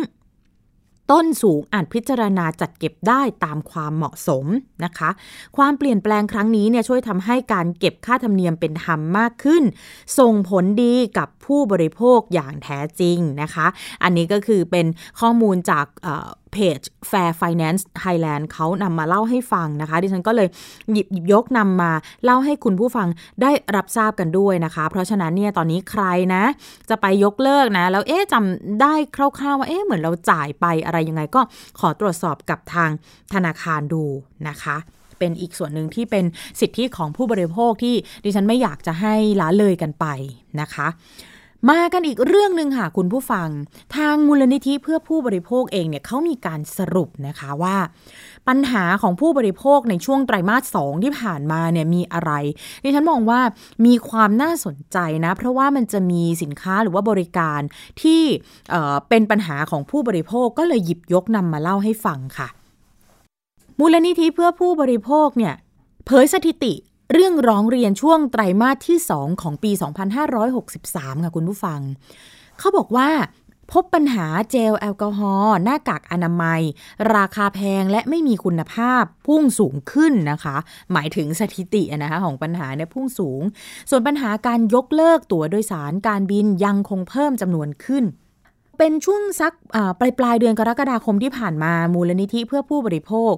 ต้นสูงอาจพิจารณาจัดเก็บได้ตามความเหมาะสมนะคะ ความเปลี่ยนแปลงครั้งนี้เนี่ยช่วยทำให้การเก็บค่าธรรมเนียมเป็นธรรมมากขึ้น ส่งผลดีกับผู้บริโภคอย่างแท้จริงนะคะ อันนี้ก็คือเป็นข้อมูลจาก เพจ Fair Finance Thailand เขานำมาเล่าให้ฟังนะคะ ดิฉันก็เลยหยิบหยิบยกนำมาเล่าให้คุณผู้ฟังได้รับทราบกันด้วยนะคะ เพราะฉะนั้นเนี่ยตอนนี้ใครนะ จะไปยกเลิกนะ แล้วเอ๊ะจำได้คร่าวๆว่าเอ๊ะเหมือนเราจ่ายไปอะไรยังไงก็ขอตรวจสอบกับทางธนาคารดูนะคะเป็นอีกส่วนหนึ่งที่เป็นสิทธิของผู้บริโภคที่ดิฉันไม่อยากจะให้ละเลยกันไปนะคะ มากันอีกเรื่องหนึ่งค่ะคุณผู้ฟัง ทางมูลนิธิเพื่อผู้บริโภคเองเนี่ยเขามีการสรุปนะคะว่า ปัญหาของผู้บริโภคในช่วงไตรมาสสองที่ผ่านมาเนี่ยมีอะไรดิฉันมองว่ามีความน่าสนใจนะ เพราะว่ามันจะมีสินค้าหรือว่าบริการที่เเป็นปัญหาของผู้บริโภคก็เลยหยิบยกนำมาเล่าให้ฟังค่ะ มูลนิธิเพื่อผู้บริโภคเนี่ยเผยสถิติ เรื่องร้องเรียนช่วงไตรมาสที่ 2 ของปี 2563 ค่ะคุณผู้ฟัง เขาบอกว่าพบปัญหาเจลแอลกอฮอล์หน้ากากอนามัย ราคาแพงและไม่มีคุณภาพพุ่งสูงขึ้นนะคะ หมายถึงสถิตินะคะของปัญหาเนี่ยพุ่งสูง ส่วนปัญหาการยกเลิกตั๋วโดยสารการบินยังคงเพิ่มจำนวนขึ้น เป็นช่วงสักปลายปลายเดือนกรกฎาคมที่ผ่านมามูลนิธิเพื่อผู้บริโภค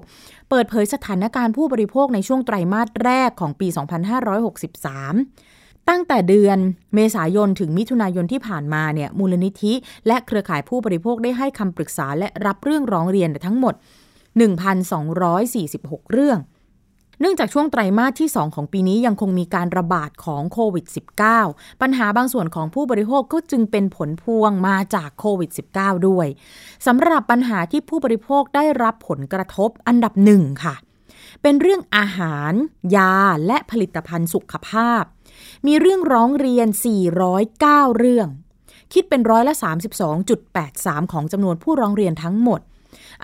เปิดเผยสถานการณ์ผู้บริโภคในช่วงไตรมาสแรกของปี 2563 ตั้งแต่เดือนเมษายนถึงมิถุนายนที่ผ่านมาเนี่ยมูลนิธิ และเครือข่ายผู้บริโภคได้ให้คำปรึกษาและรับเรื่องร้องเรียนทั้งหมด 1,246 เรื่อง เนื่องจากช่วงไตรมาสที่ 2 ของปีนี้ยังคงมีการระบาดของโควิด -19 ปัญหาบางส่วนของผู้บริโภคก็จึงเป็นผลพวงมาจากโควิด -19 ด้วยสำหรับปัญหาที่ผู้บริโภคได้รับผลกระทบอันดับหนึ่งค่ะ เป็นเรื่องอาหาร ยา และผลิตภัณฑ์สุขภาพ มีเรื่องร้องเรียน 409 เรื่อง คิดเป็นร้อยละ 32.83 ของจำนวนผู้ร้องเรียนทั้งหมด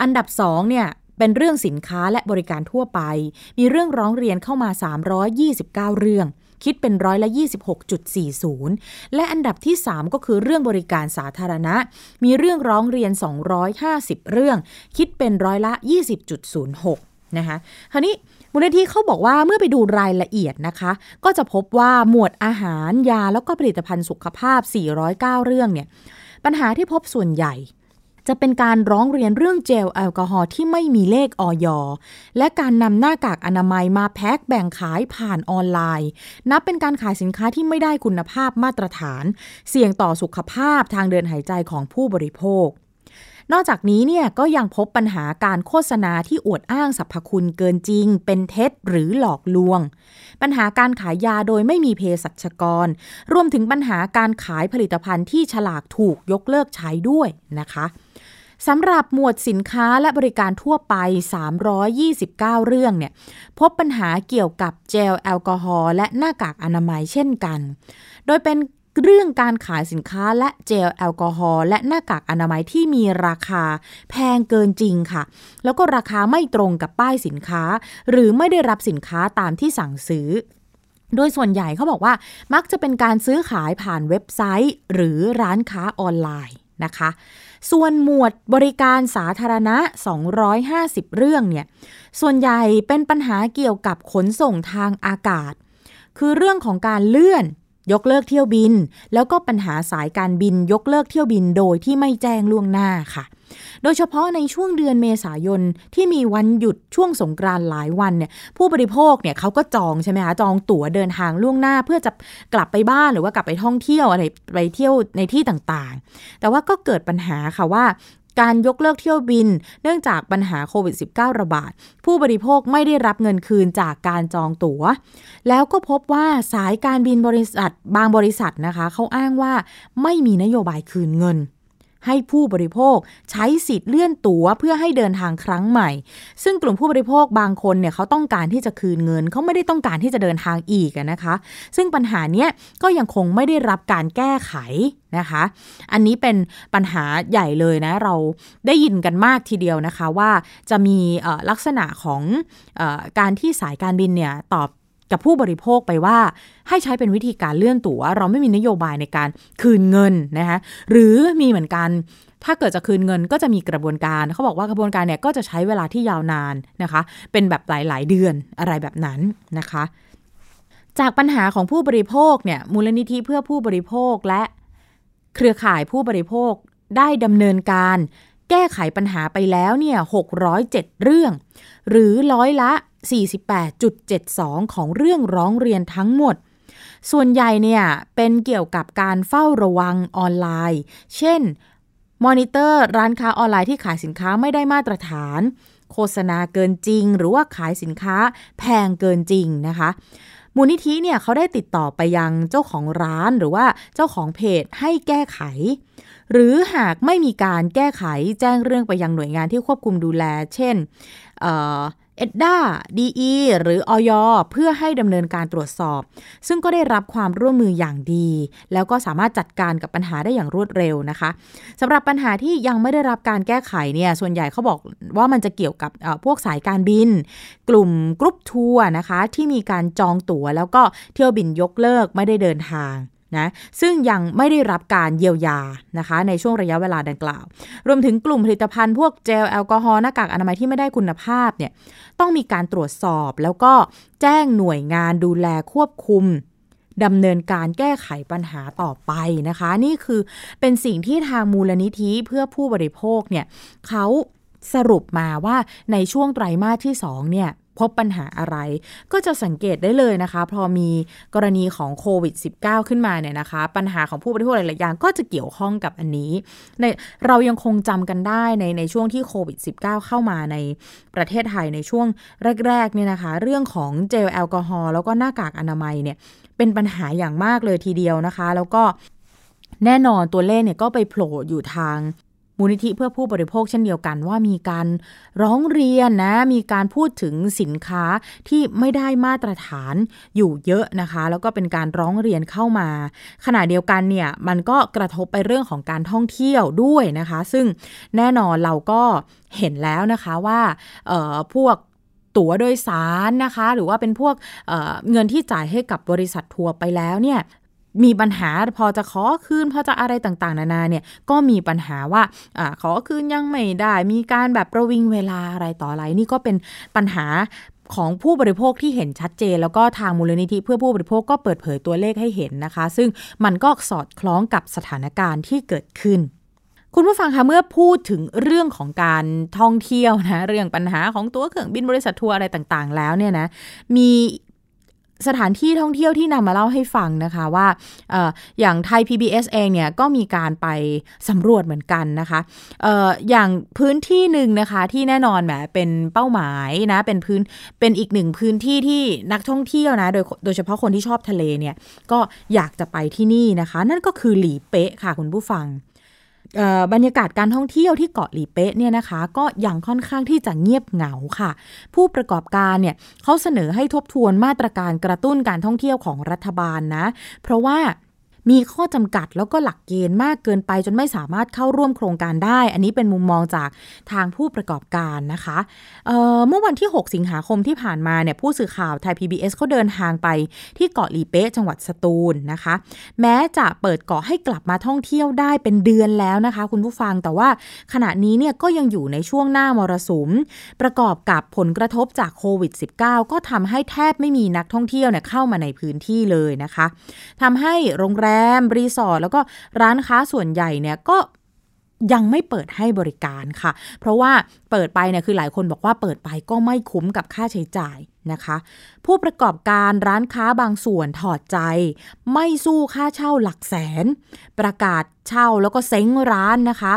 อันดับ2เนี่ย เป็นเรื่องสินค้าและบริการทั่วไป มีเรื่องร้องเรียนเข้ามา 329 เรื่อง คิดเป็นร้อยละ 26.40 และอันดับที่ 3 ก็คือเรื่องบริการสาธารณะ มีเรื่องร้องเรียน 250 เรื่อง คิดเป็นร้อยละ 20.06 นะคะคราวนี้มูลนิธิเขาบอกว่าเมื่อไปดูรายละเอียดนะคะ ก็จะพบว่าหมวดอาหารยาแล้วก็ผลิตภัณฑ์สุขภาพ 409 เรื่องเนี่ยปัญหาที่พบส่วนใหญ่ จะเป็นการร้องเรียนเรื่องเจลแอลกอฮอล์ที่ไม่มีเลขออยและการนำหน้ากากอนามัยมาแพ็คแบ่งขายผ่านออนไลน์ นับเป็นการขายสินค้าที่ไม่ได้คุณภาพมาตรฐาน เสี่ยงต่อสุขภาพทางเดินหายใจของผู้บริโภคนอกจากนี้เนี่ยก็ยังพบปัญหาการโฆษณาที่อวดอ้างสรรพคุณเกินจริง เป็นเท็จหรือหลอกลวง ปัญหาการขายยาโดยไม่มีเภสัชกร รวมถึงปัญหาการขายผลิตภัณฑ์ที่ฉลากถูกยกเลิกใช้ด้วยนะคะ สำหรับหมวดสินค้าและบริการทั่วไป 329 เรื่องเนี่ยพบปัญหาเกี่ยวกับเจลแอลกอฮอล์และหน้ากากอนามัยเช่นกัน โดยเป็นเรื่องการขายสินค้าและเจลแอลกอฮอล์และหน้ากากอนามัยที่มีราคาแพงเกินจริงค่ะ แล้วก็ราคาไม่ตรงกับป้ายสินค้า หรือไม่ได้รับสินค้าตามที่สั่งซื้อ โดยส่วนใหญ่เขาบอกว่า มักจะเป็นการซื้อขายผ่านเว็บไซต์ หรือร้านค้าออนไลน์นะคะ ส่วนหมวดบริการสาธารณะ 250 เรื่องเนี่ย ส่วนใหญ่เป็นปัญหาเกี่ยวกับขนส่งทางอากาศ คือเรื่องของการเลื่อน ยกเลิกเที่ยวบิน แล้วก็ปัญหาสายการบินยกเลิกเที่ยวบินโดยที่ไม่แจ้งล่วงหน้าค่ะ โดยเฉพาะในช่วงเดือนเมษายนที่มีวันหยุดช่วงสงกรานต์หลายวันเนี่ยผู้บริโภคเนี่ยเขาก็จองใช่ไหมคะจองตั๋วเดินทางล่วงหน้า เพื่อจะกลับไปบ้านหรือว่ากลับไปท่องเที่ยวอะไรไปเที่ยวในที่ต่างๆ แต่ว่าก็เกิดปัญหาค่ะว่าการยกเลิกเที่ยวบิน เนื่องจากปัญหาโควิด -19 ระบาด ผู้บริโภคไม่ได้รับเงินคืนจากการจองตัว๋ว แล้วก็พบว่าสายการบินบริษัทบางบริษัทนะคะ เขาอ้างว่าไม่มีนโยบายคืนเงิน ให้ผู้บริโภคใช้สิทธิ์เลื่อนตั๋วเพื่อให้เดินทางครั้งใหม่ ซึ่งกลุ่มผู้บริโภคบางคนเนี่ยเขาต้องการที่จะคืนเงินเขาไม่ได้ต้องการที่จะเดินทางอีกนะคะ ซึ่งปัญหาเนี้ยก็ยังคงไม่ได้รับการแก้ไขนะคะ อันนี้เป็นปัญหาใหญ่เลยนะ เราได้ยินกันมากทีเดียวนะคะว่าจะมีลักษณะของอการที่สายการบินเนี่ยตอบ กับผู้บริโภคไปว่า ให้ใช้เป็นวิธีการเลื่อนตัว๋ว เราไม่มีนโยบายในการคืนเงินนะคะหรือมีเหมือนกัน ถ้าเกิดจะคืนเงินก็จะมีกระบวนการ เขาบอกว่ากระบวนการเนี่ยก็จะใช้เวลาที่ยาวนานนะคะ เป็นแบบหลาย ๆ เดือนอะไรแบบนั้นนะคะ จากปัญหาของผู้บริโภคเนี่ยมูลนิธิเพื่อผู้บริโภคและเครือข่ายผู้บริโภคได้ดำเนินการแก้ไขปัญหาไปแล้วเนี่ย607 เรื่อง หรือร้อยละ 48.72 ของเรื่องร้องเรียนทั้งหมด ส่วนใหญ่เนี่ยเป็นเกี่ยวกับการเฝ้าระวังออนไลน์ เช่น มอนิเตอร์ร้านค้าออนไลน์ที่ขายสินค้าไม่ได้มาตรฐาน โฆษณาเกินจริง หรือว่าขายสินค้าแพงเกินจริงนะคะมูลนิธิเนี่ยเขาได้ติดต่อไปยังเจ้าของร้านหรือว่าเจ้าของเพจให้แก้ไข หรือหากไม่มีการแก้ไขแจ้งเรื่องไปยังหน่วยงานที่ควบคุมดูแล เช่น เอ็ดด้าดีหรืออยเพื่อให้ดำเนินการตรวจสอบ ซึ่งก็ได้รับความร่วมมืออย่างดี แล้วก็สามารถจัดการกับปัญหาได้อย่างรวดเร็วนะคะสำหรับปัญหาที่ยังไม่ได้รับการแก้ไขเนี่ยส่วนใหญ่เขาบอกว่ามันจะเกี่ยวกับพวกสายการบิน กลุ่มกรุ๊ปทัวร์นะคะที่มีการจองตั๋วแล้วก็เที่ยวบินยกเลิกไม่ได้เดินทาง นะซึ่งยังไม่ได้รับการเยียวยานะคะในช่วงระยะเวลาดังกล่าว รวมถึงกลุ่มผลิตภัณฑ์พวกเจลแอลกอฮอล์หน้ากากอนามัยที่ไม่ได้คุณภาพเนี่ยต้องมีการตรวจสอบแล้วก็แจ้งหน่วยงานดูแลควบคุมดำเนินการแก้ไขปัญหาต่อไปนะคะ นี่คือเป็นสิ่งที่ทางมูลนิธิเพื่อผู้บริโภคเนี่ยเขาสรุปมาว่าในช่วงไตรมาสที่ 2 เนี่ย พบปัญหาอะไร ก็จะสังเกตได้เลยนะคะ พอมีกรณีของโควิด -19 ขึ้นมาเนี่ยนะคะ ปัญหาของผู้บริโภคหลายๆอย่างก็จะเกี่ยวข้องกับอันนี้ในเรายังคงจำกันได้ในในช่วงที่โควิด -19 เข้ามาในประเทศไทยในช่วงแรกๆเนี่ยนะคะ เรื่องของเจลแอลกอฮอล์แล้วก็หน้ากากอนามัยเนี่ยเป็นปัญหาอย่างมากเลยทีเดียวนะคะ แล้วก็แน่นอนตัวเลขเนี่ยก็ไปโผล่อยู่ทาง มูลนิธิเพื่อผู้บริโภคเช่นเดียวกันว่ามีการร้องเรียนนะ มีการพูดถึงสินค้าที่ไม่ได้มาตรฐานอยู่เยอะนะคะ แล้วก็เป็นการร้องเรียนเข้ามา ขณะเดียวกันเนี่ยมันก็กระทบไปเรื่องของการท่องเที่ยวด้วยนะคะ ซึ่งแน่นอนเราก็เห็นแล้วนะคะว่าพวกตั๋วโดยสารนะคะ หรือว่าเป็นพวกเเงินที่จ่ายให้กับบริษัททัวร์ไปแล้วเนี่ย มีปัญหาพอจะขอคืนพอจะอะไรต่างๆ นานาเนี่ยก็มีปัญหาว่าอขอคืนยังไม่ได้ มีการแบบประวิงเวลาอะไรต่ออะไรนี่ก็เป็นปัญหาของผู้บริโภคที่เห็นชัดเจน แล้วก็ทางมูลนิธิเพื่อผู้บริโภคก็เปิดเผยตัวเลขให้เห็นนะคะ ซึ่งมันก็สอดคล้องกับสถานการณ์ที่เกิดขึ้นคุณผู้ฟังคะเมื่อพูดถึงเรื่องของการท่องเที่ยวนะเรื่องปัญหาของตัวเครื่องบินบริษัททัวร์อะไรต่างๆ แล้วเนี่ยนะมี สถานที่ท่องเที่ยวที่นำมาเล่าให้ฟังนะคะว่าออย่างไทย PBS เองเนี่ยก็มีการไปสำรวจเหมือนกันนะคะอออย่างพื้นที่หนึ่งนะคะที่แน่นอนแหมเป็นเป้าหมายนะเป็นพื้นเป็นอีกหนึ่งพื้นที่ที่นักท่องเที่ยวนะโดยโดยเฉพาะคนที่ชอบทะเลเนี่ยก็อยากจะไปที่นี่นะคะ นั่นก็คือหลีเป๊ะค่ะคุณผู้ฟัง บรรยากาศการท่องเที่ยวที่เกาะหลีเป๊ะเนี่ยนะคะ ก็ยังค่อนข้างที่จะเงียบเหงาค่ะ ผู้ประกอบการเนี่ยเขาเสนอให้ทบทวนมาตรการกระตุ้นการท่องเที่ยวของรัฐบาลนะ เพราะว่า มีข้อจำกัดแล้วก็หลักเกณฑ์มากเกินไปจนไม่สามารถเข้าร่วมโครงการได้ อันนี้เป็นมุมมองจากทางผู้ประกอบการนะคะเเมื่อวันที่ 6 สิงหาคมที่ผ่านมาเนี่ยผู้สื่อข่าวไทย PBS เขาเดินทางไปที่เกาะลีเป๊ะจังหวัดสตูลนะคะ แม้จะเปิดเกาะให้กลับมาท่องเที่ยวได้เป็นเดือนแล้วนะคะ คุณผู้ฟังแต่ว่าขณะนี้เนี่ยก็ยังอยู่ในช่วงหน้ามรสุม ประกอบกับผลกระทบจากโควิด -19 ก็ทำให้แทบไม่มีนักท่องเที่ยวเนี่ยเข้ามาในพื้นที่เลยนะคะทำให้โรงแรมรีสอร์ทแล้วก็ร้านค้าส่วนใหญ่เนี่ยก็ยังไม่เปิดให้บริการค่ะ เพราะว่าเปิดไปเนี่ยคือหลายคนบอกว่าเปิดไปก็ไม่คุ้มกับค่าใช้จ่ายนะคะ ผู้ประกอบการร้านค้าบางส่วนถอดใจ ไม่สู้ค่าเช่าหลักแสน ประกาศเช่าแล้วก็เซ้งร้านนะคะ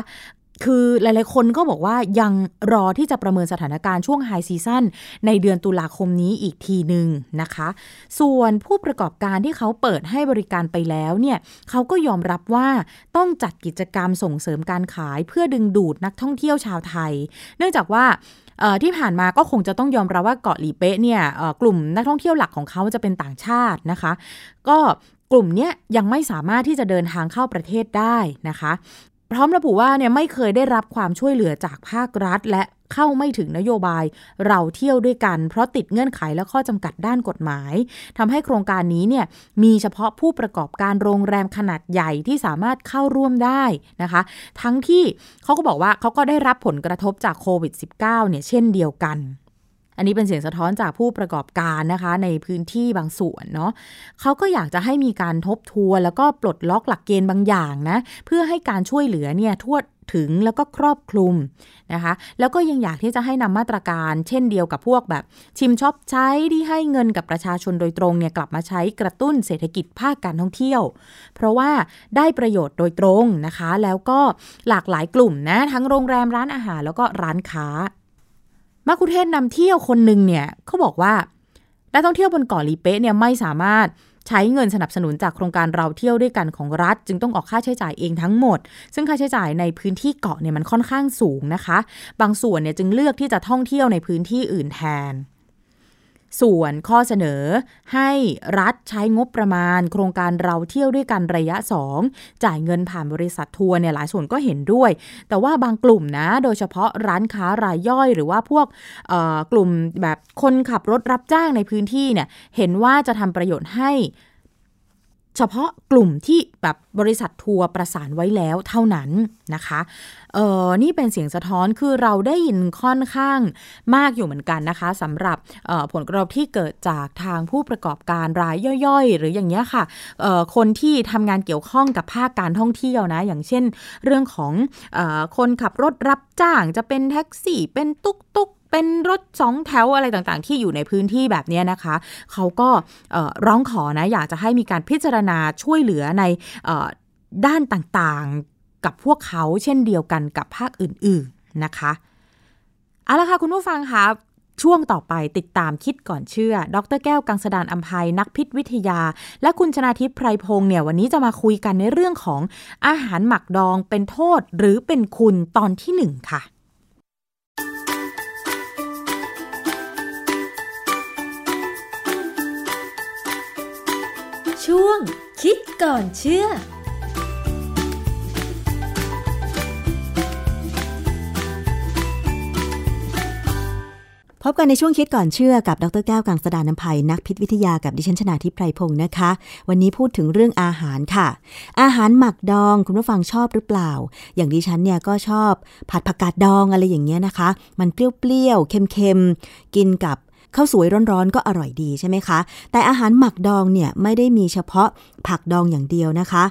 คือหลายๆ คนก็บอกว่ายังรอที่จะประเมินสถานการณ์ช่วงไฮซีซั่นในเดือนตุลาคมนี้อีกทีหนึ่งนะคะ ส่วนผู้ประกอบการที่เขาเปิดให้บริการไปแล้วเนี่ยเขาก็ยอมรับว่าต้องจัดกิจกรรมส่งเสริมการขายเพื่อดึงดูดนักท่องเที่ยวชาวไทย เนื่องจากว่าที่ผ่านมาก็คงจะต้องยอมรับว่าเกาะหลีเป๊ะเนี่ยกลุ่มนักท่องเที่ยวหลักของเขาจะเป็นต่างชาตินะคะ ก็กลุ่มนี้ยังไม่สามารถที่จะเดินทางเข้าประเทศได้นะคะ พร้อมระบุว่าเนี่ยไม่เคยได้รับความช่วยเหลือจากภาครัฐ และเข้าไม่ถึงนโยบายเราเที่ยวด้วยกัน เพราะติดเงื่อนไขและข้อจำกัดด้านกฎหมาย ทำให้โครงการนี้เนี่ยมีเฉพาะผู้ประกอบการโรงแรมขนาดใหญ่ที่สามารถเข้าร่วมได้นะคะ ทั้งที่เขาก็บอกว่าเขาก็ได้รับผลกระทบจากโควิด -19 เนี่ยเช่นเดียวกัน อันนี้เป็นเสียงสะท้อนจากผู้ประกอบการนะคะ ในพื้นที่บางส่วนเนาะเขาก็อยากจะให้มีการทบทวนแล้วก็ปลดล็อกหลักเกณฑ์บางอย่างนะเพื่อให้การช่วยเหลือเนี่ยทั่วถึงแล้วก็ครอบคลุมนะคะ แล้วก็ยังอยากที่จะให้นำมาตรการ เช่นเดียวกับพวกแบบชิมช็อปใช้ที่ให้เงินกับประชาชนโดยตรงเนี่ยกลับมาใช้กระตุ้นเศรษฐกิจภาคการท่องเที่ยว เพราะว่าได้ประโยชน์โดยตรงนะคะ แล้วก็หลากหลายกลุ่มนะทั้งโรงแรมร้านอาหารแล้วก็ร้านค้า มาคุเทศนำเที่ยวคนหนึ่งเนี่ยเขาบอกว่านักท่องเที่ยวบนเกาะลีเป๊ะเนี่ยไม่สามารถใช้เงินสนับสนุนจากโครงการเราเที่ยวด้วยกันของรัฐ จึงต้องออกค่าใช้จ่ายเองทั้งหมด ซึ่งค่าใช้จ่ายในพื้นที่เกาะเนี่ยมันค่อนข้างสูงนะคะ บางส่วนเนี่ยจึงเลือกที่จะท่องเที่ยวในพื้นที่อื่นแทน ส่วนข้อเสนอให้รัฐใช้งบประมาณ โครงการเราเที่ยวด้วยกันระยะ 2 จ่ายเงินผ่านบริษัททัวร์เนี่ยหลายส่วนก็เห็นด้วย แต่ว่าบางกลุ่มนะ โดยเฉพาะร้านค้ารายย่อยหรือว่าพวกกลุ่มแบบคนขับรถรับจ้างในพื้นที่เนี่ยเห็นว่าจะทำประโยชน์ให้ เฉพาะกลุ่มที่แบบบริษัททัวร์ประสานไว้แล้วเท่านั้นนะคะเออนี่เป็นเสียงสะท้อนคือเราได้ยินค่อนข้างมากอยู่เหมือนกันนะคะสำหรับผลกระทบที่เกิดจากทางผู้ประกอบการรายย่อยๆ หรืออย่างเงี้ยค่ะคนที่ทำงานเกี่ยวข้องกับภาคการท่องเที่ยวนะอย่างเช่น เรื่องของอคนขับรถรับจ้างจะเป็นแท็กซี่เป็นตุ๊กตุ๊ก เป็นรถสองแถวอะไรต่างๆ ที่อยู่ในพื้นที่แบบนี้นะคะ เขาก็ร้องขอนะอยากจะให้มีการพิจารณาช่วยเหลือในด้านต่างๆกับพวกเขาเช่นเดียวกันกับภาคอื่นๆนะคะเอาละค่ะคุณผู้ฟังคะช่วงต่อไปติดตามคิดก่อนเชื่อ ดรแก้วกังสดานอัมภัยนักพิษวิทยา และคุณชนาทิพย์ไพรพงศ์เนี่ยวันนี้จะมาคุยกันในเรื่องของอาหารหมักดองเป็นโทษหรือเป็นคุณตอนที่หนึ่งค่ะ ช่วง คิดก่อนเชื่อพบกันในช่วงคิดก่อนเชื่อกับดรแก้วกังสดานนภัยนักพิษวิทยากับดิฉันชนาทิพไพรพงศ์นะคะ วันนี้พูดถึงเรื่องอาหารค่ะ อาหารหมักดองคุณผู้ฟังชอบหรือเปล่า อย่างดิฉันเนี่ยก็ชอบผัดผักกาดดองอะไรอย่างเงี้ยนะคะ มันเปรี้ยวๆเค็มๆกินกับ ข้าวสวยร้อนๆก็อร่อยดีใช่ไหมคะ แต่อาหารหมักดองเนี่ยไม่ได้มีเฉพาะผักดองอย่างเดียวนะคะ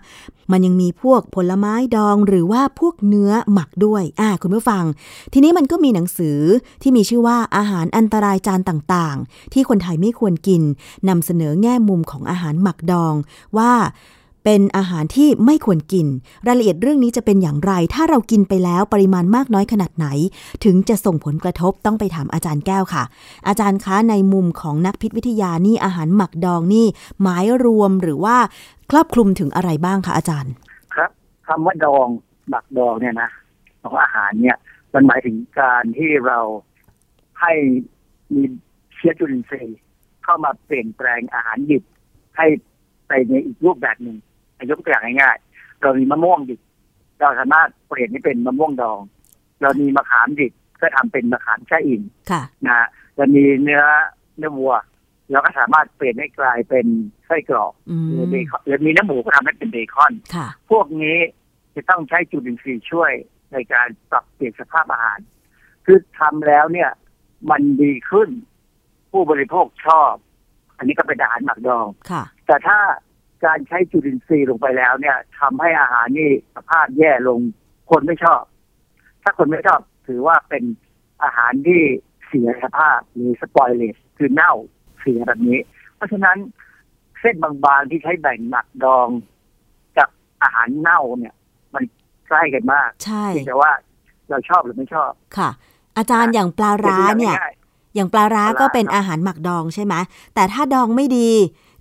มันยังมีพวกผลไม้ดองหรือว่าพวกเนื้อหมักด้วย อ่าคุณผู้ฟัง ทีนี้มันก็มีหนังสือที่มีชื่อว่าอาหารอันตรายจานต่างๆ ที่คนไทยไม่ควรกินนำเสนอแง่มุมของอาหารหมักดองว่า เป็นอาหารที่ไม่ควรกิน รายละเอียดเรื่องนี้จะเป็นอย่างไร ถ้าเรากินไปแล้วปริมาณมากน้อยขนาดไหน ถึงจะส่งผลกระทบต้องไปถามอาจารย์แก้วค่ะ อาจารย์คะในมุมของนักพิษวิทยานี่อาหารหมักดองนี่หมายรวมหรือว่าครอบคลุมถึงอะไรบ้างคะอาจารย์ ครับคำว่าดองหมักดองเนี่ยนะของอาหารเนี่ย มันหมายถึงการที่เราให้มีเชื้อจุลินทรีย์เข้ามาเปลี่ยนแปลงอาหารดิบให้ไปในอีกรูปแบบหนึ่ง ยกตัวอย่างง่ายๆเรามีมะม่วงดิบเราสามารถเปลี่ยนให้เป็นมะม่วงดอง เรามีมะขามดิบก็ทำเป็นมะขามแช่อิ่มนะเรามีเนื้อเนื้อวัวเราก็สามารถเปลี่ยนให้กลายเป็นไส้กรอกหรือเบคอนหรือมีเนื้อหมูก็ทำให้เป็นเบคอนพวกนี้จะต้องใช้จุลินทรีย์ช่วยในการปรับเปลี่ยนสภาพอาหาร คือทำแล้วเนี่ย มันดีขึ้น ผู้บริโภคชอบ อันนี้ก็เป็นอาหารหมักดองแต่ถ้า การใช้จุลินทรีย์ลงไปแล้วเนี่ยทำให้อาหารนี่สภาพแย่ลงคนไม่ชอบ ถ้าคนไม่ชอบถือว่าเป็นอาหารที่เสียสภาพหรือสปอยเลสคือเน่าเสียแบบนี้ เพราะฉะนั้นเส้นบางๆที่ใช้แบ่งหมักดองกับอาหารเน่าเนี่ย มันใกล้กันมากใช่แต่ว่าเราชอบหรือไม่ชอบค่ะ อาจารย์อย่างปลาร้าเนี่ย อย่างปลาร้าก็เป็นอาหารหมักดองใช่ไหมแต่ถ้าดองไม่ดี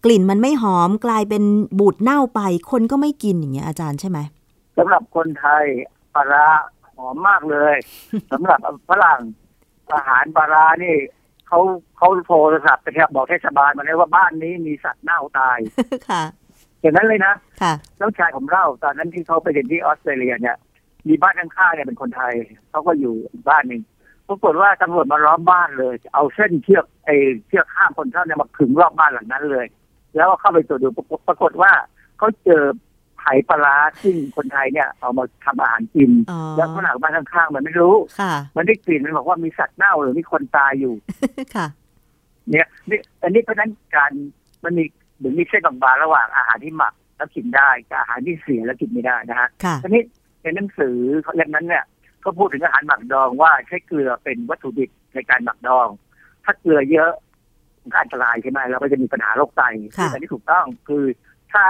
กลิ่นมันไม่หอมกลายเป็นบูดเน่าไป คนก็ไม่กินอย่างเงี้ยอาจารย์ใช่ไหมสำหรับคนไทยปลาหอมมากเลยสำหรับฝรั่งอาหารปลานี่เขาเขาโทรศัพท์ไปบอกเทศบาลมาเลยว่าบ้านนี้มีสัตว์เน่าตายค่ะอย่างนั้นเลยนะค่ะแล้วชายผมเล่าตอนนั้นที่เขาไปเรียนที่ออสเตรเลียเนี่ยมีบ้านข้างๆเนี่ยเป็นคนไทยเขาก็อยู่บ้านหนึ่งปรากฏว่าตำรวจมาล้อมบ้านเลย เอาเส้นเชือกไอ้เชือกข้ามคนเข้าเนี่ยมาขึงรอบบ้านหลังนั้นเลย แล้วเข้าไปตรวจดูปรากฏว่าเขาเจอไผ่ปลาซึ่งคนไทยเนี่ย เอามาทำอาหารกิน แล้วฝรั่งบ้านข้างๆมันไม่รู้มันได้กลิ่นมันบอกว่ามีสัตว์เน่าหรือมีคนตายอยู่ค่ะ เนี่ยนี่อันนี้เพราะนั้นการมันมีเหมือนมีเส้นบางๆระหว่างอาหารที่หมักแล้วกินได้กับอาหารที่เสียแล้วกินไม่ได้นะฮะทีนี้ในหนังสือเล่มนั้นเนี่ยก็พูดถึงอาหารหมักดองว่าใช้เกลือเป็นวัตถุดิบในการหมักดอง ถ้าเกลือเยอะมันก็ อันตรายใช่ไหมเราก็จะมีปัญหาโรคไตแต่ที่ถูกต้องคือถ้า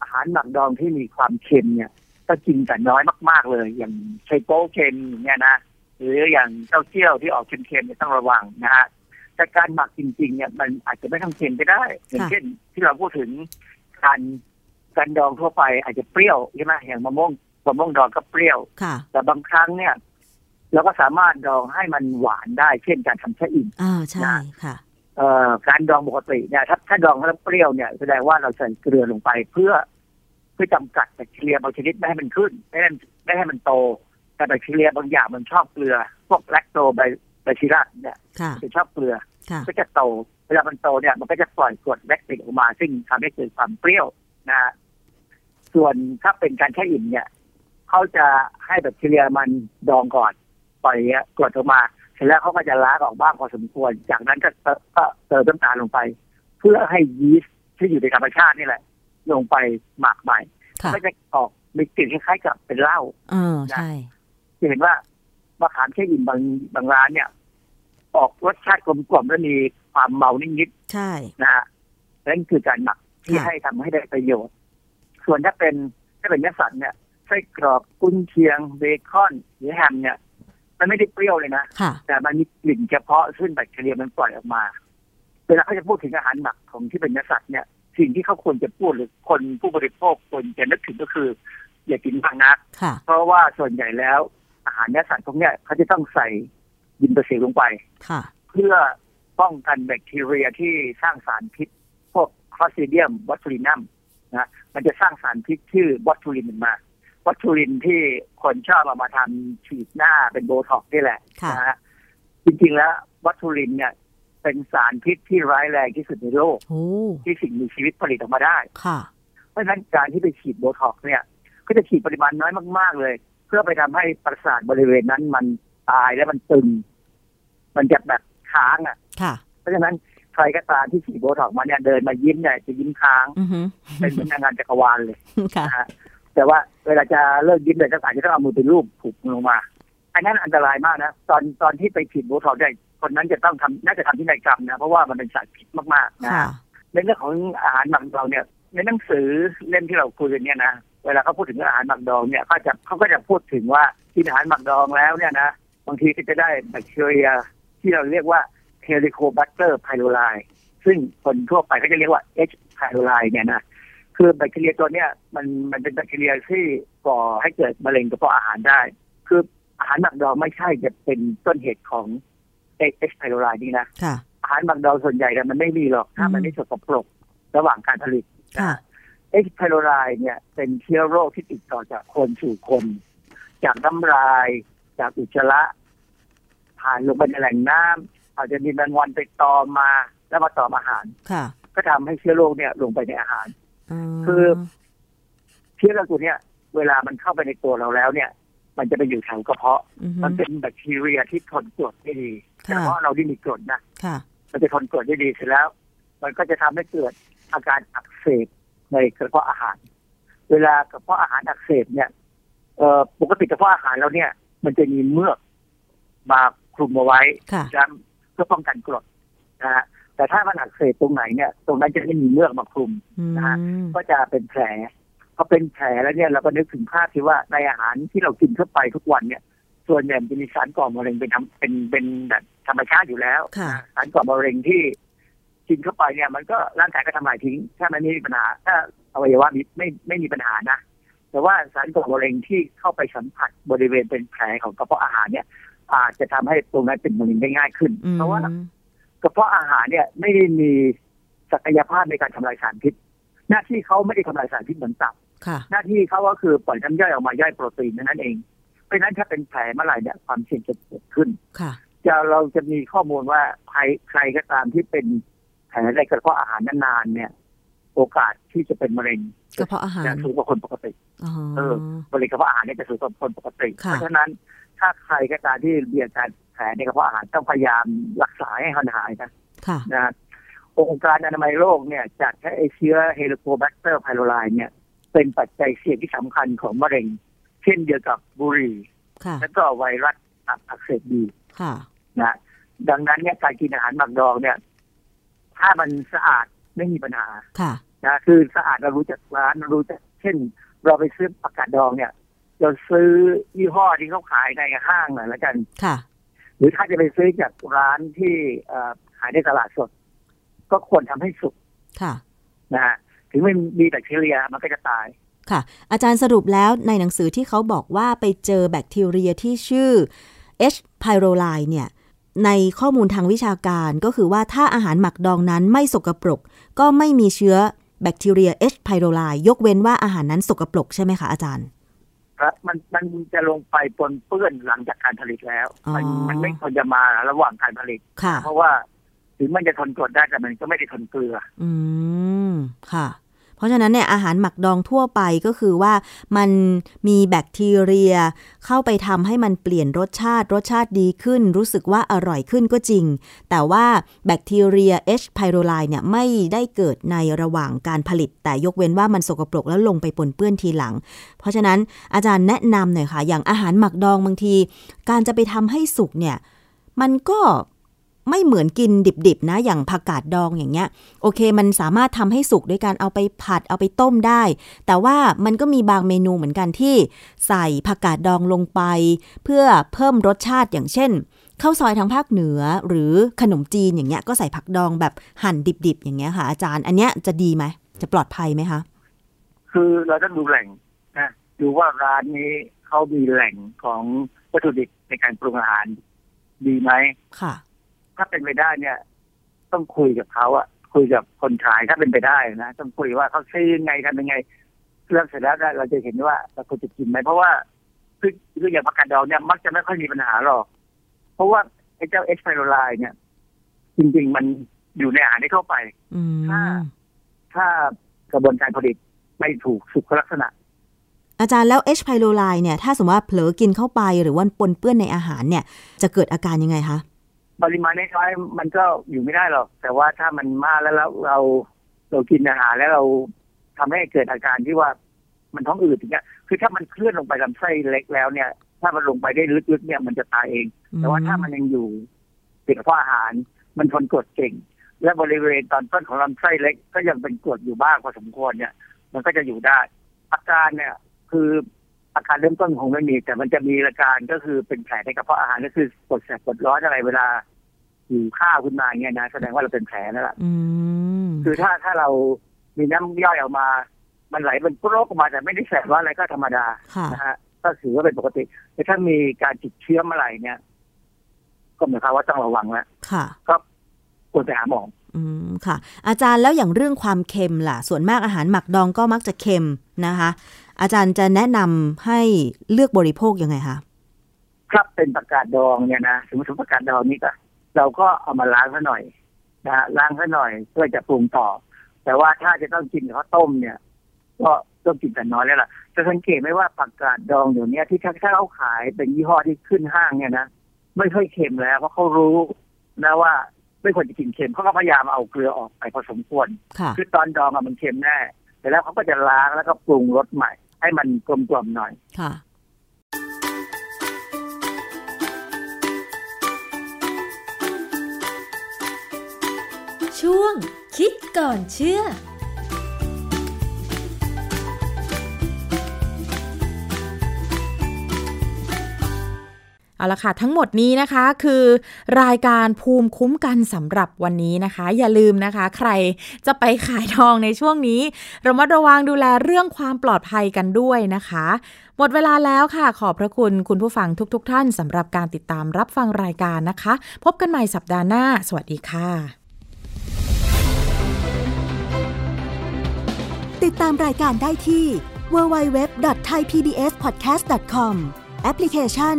อาหารหมักดองที่มีความเค็มเนี่ยก็กินแต่น้อยมาก ๆ เลย อย่างไชโป๊เค็มเนี่ยนะหรืออย่างเต้าเจี้ยวที่ออกเค็มๆเนี่ยต้องระวังนะฮะแต่การหมักจริงๆเนี่ยมันอาจจะไม่ต้องเค็มก็ได้อย่างเช่น ที่เราพูดถึงการการดองทั่วไปอาจจะเปรี้ยวใช่ไหมอย่างมะม่วงมะม่วงดองก็เปรี้ยวแต่บางครั้งเนี่ยเราก็สามารถดองให้มันหวานได้ เช่นการทำชะอิ่มอ่าใช่ค่ะเอ่อ การดองปกติเนี่ยถ้าถ้าดองแล้วเปรี้ยวเนี่ยแสดงว่าเราใส่เกลือลงไปเพื่อเพื่อจำกัดแบคทีเรียบางชนิดไม่ให้มันขึ้นไม่ให้ไม่ให้มันโต แต่แบคทีเรียบางอย่างมันชอบเกลือ พวกแลคโตไบไบชิรัสเนี่ยจะชอบเกลือก็จะโตเวลามันโตเนี่ยมันก็จะปล่อยกรดแลคติกออกมา ซึ่งทำให้เกิดความเปรี้ยวนะส่วนถ้าเป็นการแช่อิ่มเนี่ยเขาจะให้แบคทีเรียมันดองก่อนปล่อยกรดออกมาเสร็จแล้วเขาก็จะล้างออกบ้างพอสมควร จากนั้นก็ก็เติมน้ำตาลลงไป เพื่อให้ยีสต์ที่อยู่ในธรรมชาตินี่แหละ ลงไปหมักใหม่ก็จะออกมีกลิ่นคล้ายๆกับเป็นเหล้าเออใช่จะเห็นว่ามะขามแช่อิ่มบางบางร้านเนี่ย ออกรสชาติกลมกล่อมและมีความเมานิดๆใช่นะฮะนั่นคือการหมักที่ให้ทำให้ได้ประโยชน์ ส่วนถ้าเป็นถ้าเป็นเนื้อสัตว์เนี่ยไส้กรอกกุนเชียงเบคอนหรือแฮมเนี่ย มันไม่ได้เปรี้ยวเลยนะ แต่มันมีกลิ่นเฉพาะซึ่งแบคทีเรียมันปล่อยออกมา เวลาเขาจะพูดถึงอาหารหมักของที่เป็นเนื้อสัตว์เนี่ย สิ่งที่เขาควรจะพูดหรือคนผู้บริโภคควรจะนึกถึงก็คือ อย่ากินมากนัก เพราะว่าส่วนใหญ่แล้วอาหารเนื้อสัตว์พวกนี้เขาจะต้องใส่ยินเปอร์เซ็นต์ลงไปเพื่อป้องกันแบคทีเรียที่สร้างสารพิษ พวก Clostridium botulinum นะมันจะสร้างสารพิษชื่อ botulin มา botulin ที่คนชอบเอามาทำฉีดหน้าเป็นโบท็อกซ์นี่แหละนะฮะจริงๆแล้ว botulin เนี่ยเป็นสารพิษที่ร้ายแรงที่สุดในโลกที่สิ่งมีชีวิตผลิตออกมาได้ค่ะ เพราะฉะนั้นการที่ไปฉีดโบท็อกซ์เนี่ย ก็จะฉีดปริมาณน้อยมาก ๆ เลย เพื่อไปทำให้ประสาทบริเวณนั้นมันตายและมันตึง มันจะแบบค้างอะ ค่ะ เพราะฉะนั้นใครก็ตามที่ฉีดโบท็อกมาเนี่ยเดินมายิ้มเนี่ยจะยิ้มค้างเป็นเหมือนงานจักรวาลเลยค่ะ แต่ว่าเวลาจะเลิกยิ้มเลยก็อาจจะต้องเอามือไปรูปผูกลงมา อันนั้นอันตรายมากนะตอนตอนที่ไปฉีดโบท็อกได้คนนั้นจะต้องทำน่าจะทำที่นายกรรมนะเพราะว่ามันเป็นสารพิษมากๆนะในเรื่องของอาหารหมักดองเนี่ย ในหนังสือเล่มที่เราคุยกันเนี่ยนะเวลาเขาพูดถึงอาหารหมักดองเนี่ยเขาจะเขาก็จะพูดถึงว่ากินอาหารหมักดองแล้วเนี่ยนะบางทีก็จะได้แบคทีเรียที่เราเรียกว่า Helicobacter pylori ซึ่งคนทั่วไปก็จะเรียกว่า H pylori เนี่ยนะ คือแบคทีเรียตัวเนี้ยมันมันเป็นแบคทีเรียที่ก่อให้เกิดมะเร็งกระเพาะอาหารได้ คืออาหารหมักดองไม่ใช่จะเป็นต้นเหตุของ H pylori นี่นะอาหารหมักดองส่วนใหญ่เนี่ยมันไม่มีหรอกถ้ามันไม่สกปรกระหว่างการผลิตเอ็กซ์ไพโรไลเนี่ยเป็นเชื้อโรคที่ติดต่อจากคนสู่คน จากน้ำลาย จากอุจจาระ ผ่านลงไปในแหล่งน้ำอาจจะมีแมงวันไปตอมมาแล้วมาตอมอาหารก็ทำให้เชื้อโรคเนี่ยลงไปในอาหาร คือเชื้อโรคตัวเนี้ยเวลามันเข้าไปในตัวเราแล้วเนี่ย มันจะไปอยู่แถวกระเพาะ มันเป็นแบคทีเรียที่ทนกรดได้ดีแต่ว่าเราที่มีกรดนะมันจะทนกรดได้ดีเสร็จแล้ว มันก็จะทำให้เกิดอาการอักเสบในกระเพาะอาหาร เวลากระเพาะอาหารอักเสบเนี่ยเอ่อปกติกระเพาะอาหารเราเนี่ย มันจะมีเมือกมาคลุมเอาไว้เพื่อป้องกันกรดนะฮะ แต่ถ้ามันอักเสบตรงไหนเนี่ยตรงนั้นจะไม่มีเมือกมาคลุมนะฮะก็จะเป็นแผลพอเป็นแผลแล้วเนี่ยเราก็นึกถึงภาพที่ว่าในอาหารที่เรากินเข้าไปทุกวันเนี่ย ส่วนใหญ่จะมีสารก่อมะเร็งเป็นเป็นเป็นแบบธรรมชาติอยู่แล้วสารก่อมะเร็งที่กินเข้าไปเนี่ย มันก็ร่างกายก็ทำลายทิ้ง ถ้ามันไม่มีปัญหา ถ้าอวัยวะมีไม่ไม่มีปัญหานะแต่ว่าสารก่อมะเร็งที่เข้าไปสัมผัสบริเวณเป็นแผลของกระเพาะอาหารเนี่ย อาจจะทำให้ตรงนั้นเป็นมะเร็งได้ง่ายขึ้น เพราะว่า กระเพาะอาหารเนี่ยไม่ได้มีศักยภาพในการทำลายสารพิษ หน้าที่เขาไม่ได้ทำลายสารพิษเหมือนตับหน้าที่เขาก็คือปล่อยน้ำย่อยออกมาย่อยโปรตีนนั่นเอง เพราะนั้นถ้าเป็นแผลเมื่อไหร่เนี่ยความเสี่ยงจะเกิดขึ้นค่ะจะเราจะมีข้อมูลว่าใครใครก็ตามที่เป็นแผลในกระเพาะอาหารนานๆเนี่ย โอกาสที่จะเป็นมะเร็งกระเพาะอาหารจะสูงกว่าคนปกติเออมะเร็งกระเพาะอาหารเนี่ยจะสูงกว่าคนปกติ เพราะฉะนั้นถ้าใครก็ตามที่มีอาการแผลในกระเพาะอาหารต้องพยายามรักษาให้หายนะนะองค์การอนามัยโลกเนี่ยจัดให้เชื้อ Helicobacter pylori เนี่ยเป็นปัจจัยเสี่ยงที่สำคัญของมะเร็ง เช่นเดียวกับบุหรี่แล้วก็ไวรัสอักเสบบีนะดังนั้นเนี่ยการกินอาหารหมักดองเนี่ย ถ้ามันสะอาดไม่มีปัญหาค่ะนะคือสะอาดเรารู้จักร้านเรารู้จักเช่น เราไปซื้อผักกาดดองเนี่ยเราซื้อยี่ห้อที่เขาขายในห้างหน่อยแล้วกันค่ะ หรือถ้าจะไปซื้อจากร้านที่ขายในตลาดสด ก็ควรทำให้สุกค่ะนะฮะถึงไม่มีแบคทีเรียมันก็จะตายค่ะ อาจารย์สรุปแล้วในหนังสือที่เขาบอกว่าไปเจอแบคทีเรียที่ชื่อ H. pylori เนี่ยในข้อมูลทางวิชาการก็คือว่าถ้าอาหารหมักดองนั้นไม่สกปรก ก็ไม่มีเชื้อแบคทีเรีย H. pylori ยกเว้นว่าอาหารนั้นสกปรกใช่ไหมคะอาจารย์ ครับมันมันจะลงไปปนเปื้อนหลังจากการผลิตแล้ว มันมันไม่ควรจะมาระหว่างการผลิต เพราะว่าถึงมันจะทนกรดได้แต่มันก็ไม่ได้ทนเกลือ อืมค่ะ เพราะฉะนั้นเนี่ยอาหารหมักดองทั่วไปก็คือว่ามันมีแบคทีเรีย เข้าไปทำให้มันเปลี่ยนรสชาติ รสชาติดีขึ้น รู้สึกว่าอร่อยขึ้นก็จริง แต่ว่าแบคทีเรีย H. pylori เนี่ยไม่ได้เกิดในระหว่างการผลิต แต่ยกเว้นว่ามันสกปรกแล้วลงไปปนเปื้อนทีหลัง เพราะฉะนั้นอาจารย์แนะนำหน่อยค่ะ อย่างอาหารหมักดองบางที การจะไปทำให้สุกเนี่ยมันก็ ไม่เหมือนกินดิบๆนะอย่างผักกาดดองอย่างเงี้ย โอเค มันสามารถทำให้สุกด้วยการเอาไปผัดเอาไปต้มได้ แต่ว่ามันก็มีบางเมนูเหมือนกันที่ ใส่ผักกาดดองลงไป เพื่อเพิ่มรสชาติอย่างเช่นข้าวซอยทางภาคเหนือหรือขนมจีนอย่างเงี้ยก็ใส่ผักดองแบบหั่นดิบๆ อย่างเงี้ยค่ะ อาจารย์ อันเนี้ยจะดีไหมจะปลอดภัยไหมคะ คือเราต้องดูแหล่งนะดูว่าร้านนี้เขามีแหล่งของวัตถุดิบในการปรุงอาหารดีไหมค่ะ ถ้าเป็นไปได้เนี่ย ต้องคุยกับเขาอะคุยกับคนขายถ้าเป็นไปได้นะต้องคุยว่าเขาซื้อยังไงทำยังไงเรื่องเสร็จแล้วเราจะเห็นว่าเราควรจะกินไหมเพราะว่าคือคืออย่างผักกาดดองเนี่ยมักจะไม่ค่อยมีปัญหาหรอก เพราะว่าไอ้เจ้าเอสไพโรไลเนี่ย จริง ๆ มันอยู่ในอาหารที่เข้าไปถ้าถ้ากระบวนการผลิตไม่ถูกสุขลักษณะ อาจารย์แล้วเอชไพโรไลเนี่ย ถ้าสมมติว่าเผลอกินเข้าไปหรือว่าปนเปื้อนในอาหารเนี่ย จะเกิดอาการยังไงคะ ปริมาณน้อยๆมันก็อยู่ไม่ได้หรอก แต่ว่าถ้ามันมากแล้วเราเรากินอาหารแล้วเราทำให้เกิดอาการที่ว่ามันท้องอืดอย่างเงี้ย คือถ้ามันเคลื่อนลงไปลำไส้เล็กแล้วเนี่ย ถ้ามันลงไปได้ลึกๆเนี่ยมันจะตายเอง แต่ว่าถ้ามันยังอยู่ติดกับอาหาร มันทนกรดเก่ง และบริเวณตอนต้นของลำไส้เล็ก ก็ยังเป็นกรดอยู่บ้างพอสมควรเนี่ย มันก็จะอยู่ได้ อาการเนี่ย คือ อาการเริ่มต้นคงไม่มี แต่มันจะมีอาการก็คือเป็นแผลในกระเพาะอาหารก็คือปวดแสบปวดร้อนอะไรเวลาหิวข้าวขึ้นมาเนี่ยนะแสดงว่าเราเป็นแผลนั่นแหละคือถ้าถ้าเรามีน้ำย่อยออกมา มันไหลเป็นโรคออกมาแต่ไม่ได้แสบว่าอะไรก็ธรรมดานะฮะก็ถือว่าเป็นปกติแต่ถ้ามีการติดเชื้อเมื่อไหร่เนี่ย ก็หมายความว่าต้องระวังแล้วก็ควรไปหาหมออืมค่ะ อาจารย์แล้วอย่างเรื่องความเค็มล่ะ ส่วนมากอาหารหมักดองก็มักจะเค็มนะคะ อาจารย์จะแนะนำให้เลือกบริโภคยังไงคะครับเป็นประกาศดองเนี่ยนะสมมติประกาศดองนี่ก็เราก็เอามาล้างซะหน่อยนะล้างซะหน่อยเพื่อจะปรุงต่อ แต่ว่าถ้าจะต้องกินข้าวต้มเนี่ย ก็ต้องกินแต่น้อยแล้วล่ะจะสังเกตไหมว่าผักกาดดองเดี๋ยวนี้ที่ถ้าเขาขายเป็นยี่ห้อที่ขึ้นห้างเนี่ยนะไม่ค่อยเค็มแล้วเพราะเขารู้นะว่าไม่ควรจะกินเค็มเขาก็พยายามเอาเกลือออกไปพอสมควร คือตอนดองอะมันเค็มแน่แต่แล้วเขาก็จะล้างแล้วก็ปรุงรสใหม่ ให้มันกลมกล่อมหน่อยค่ะช่วงคิดก่อนเชื่อ เอาละค่ะ ทั้งหมดนี้นะคะคือรายการภูมิคุ้มกันสำหรับวันนี้นะคะ อย่าลืมนะคะ ใครจะไปขายทองในช่วงนี้เรามาระวังดูแลเรื่องความปลอดภัยกันด้วยนะคะ หมดเวลาแล้วค่ะ ขอบพระคุณคุณผู้ฟังทุกๆทท่านสำหรับการติดตามรับฟังรายการนะคะ พบกันใหม่สัปดาห์หน้า สวัสดีค่ะ ติดตามรายการได้ที่ www.thaipbspodcast.com แอปพลิเคชัน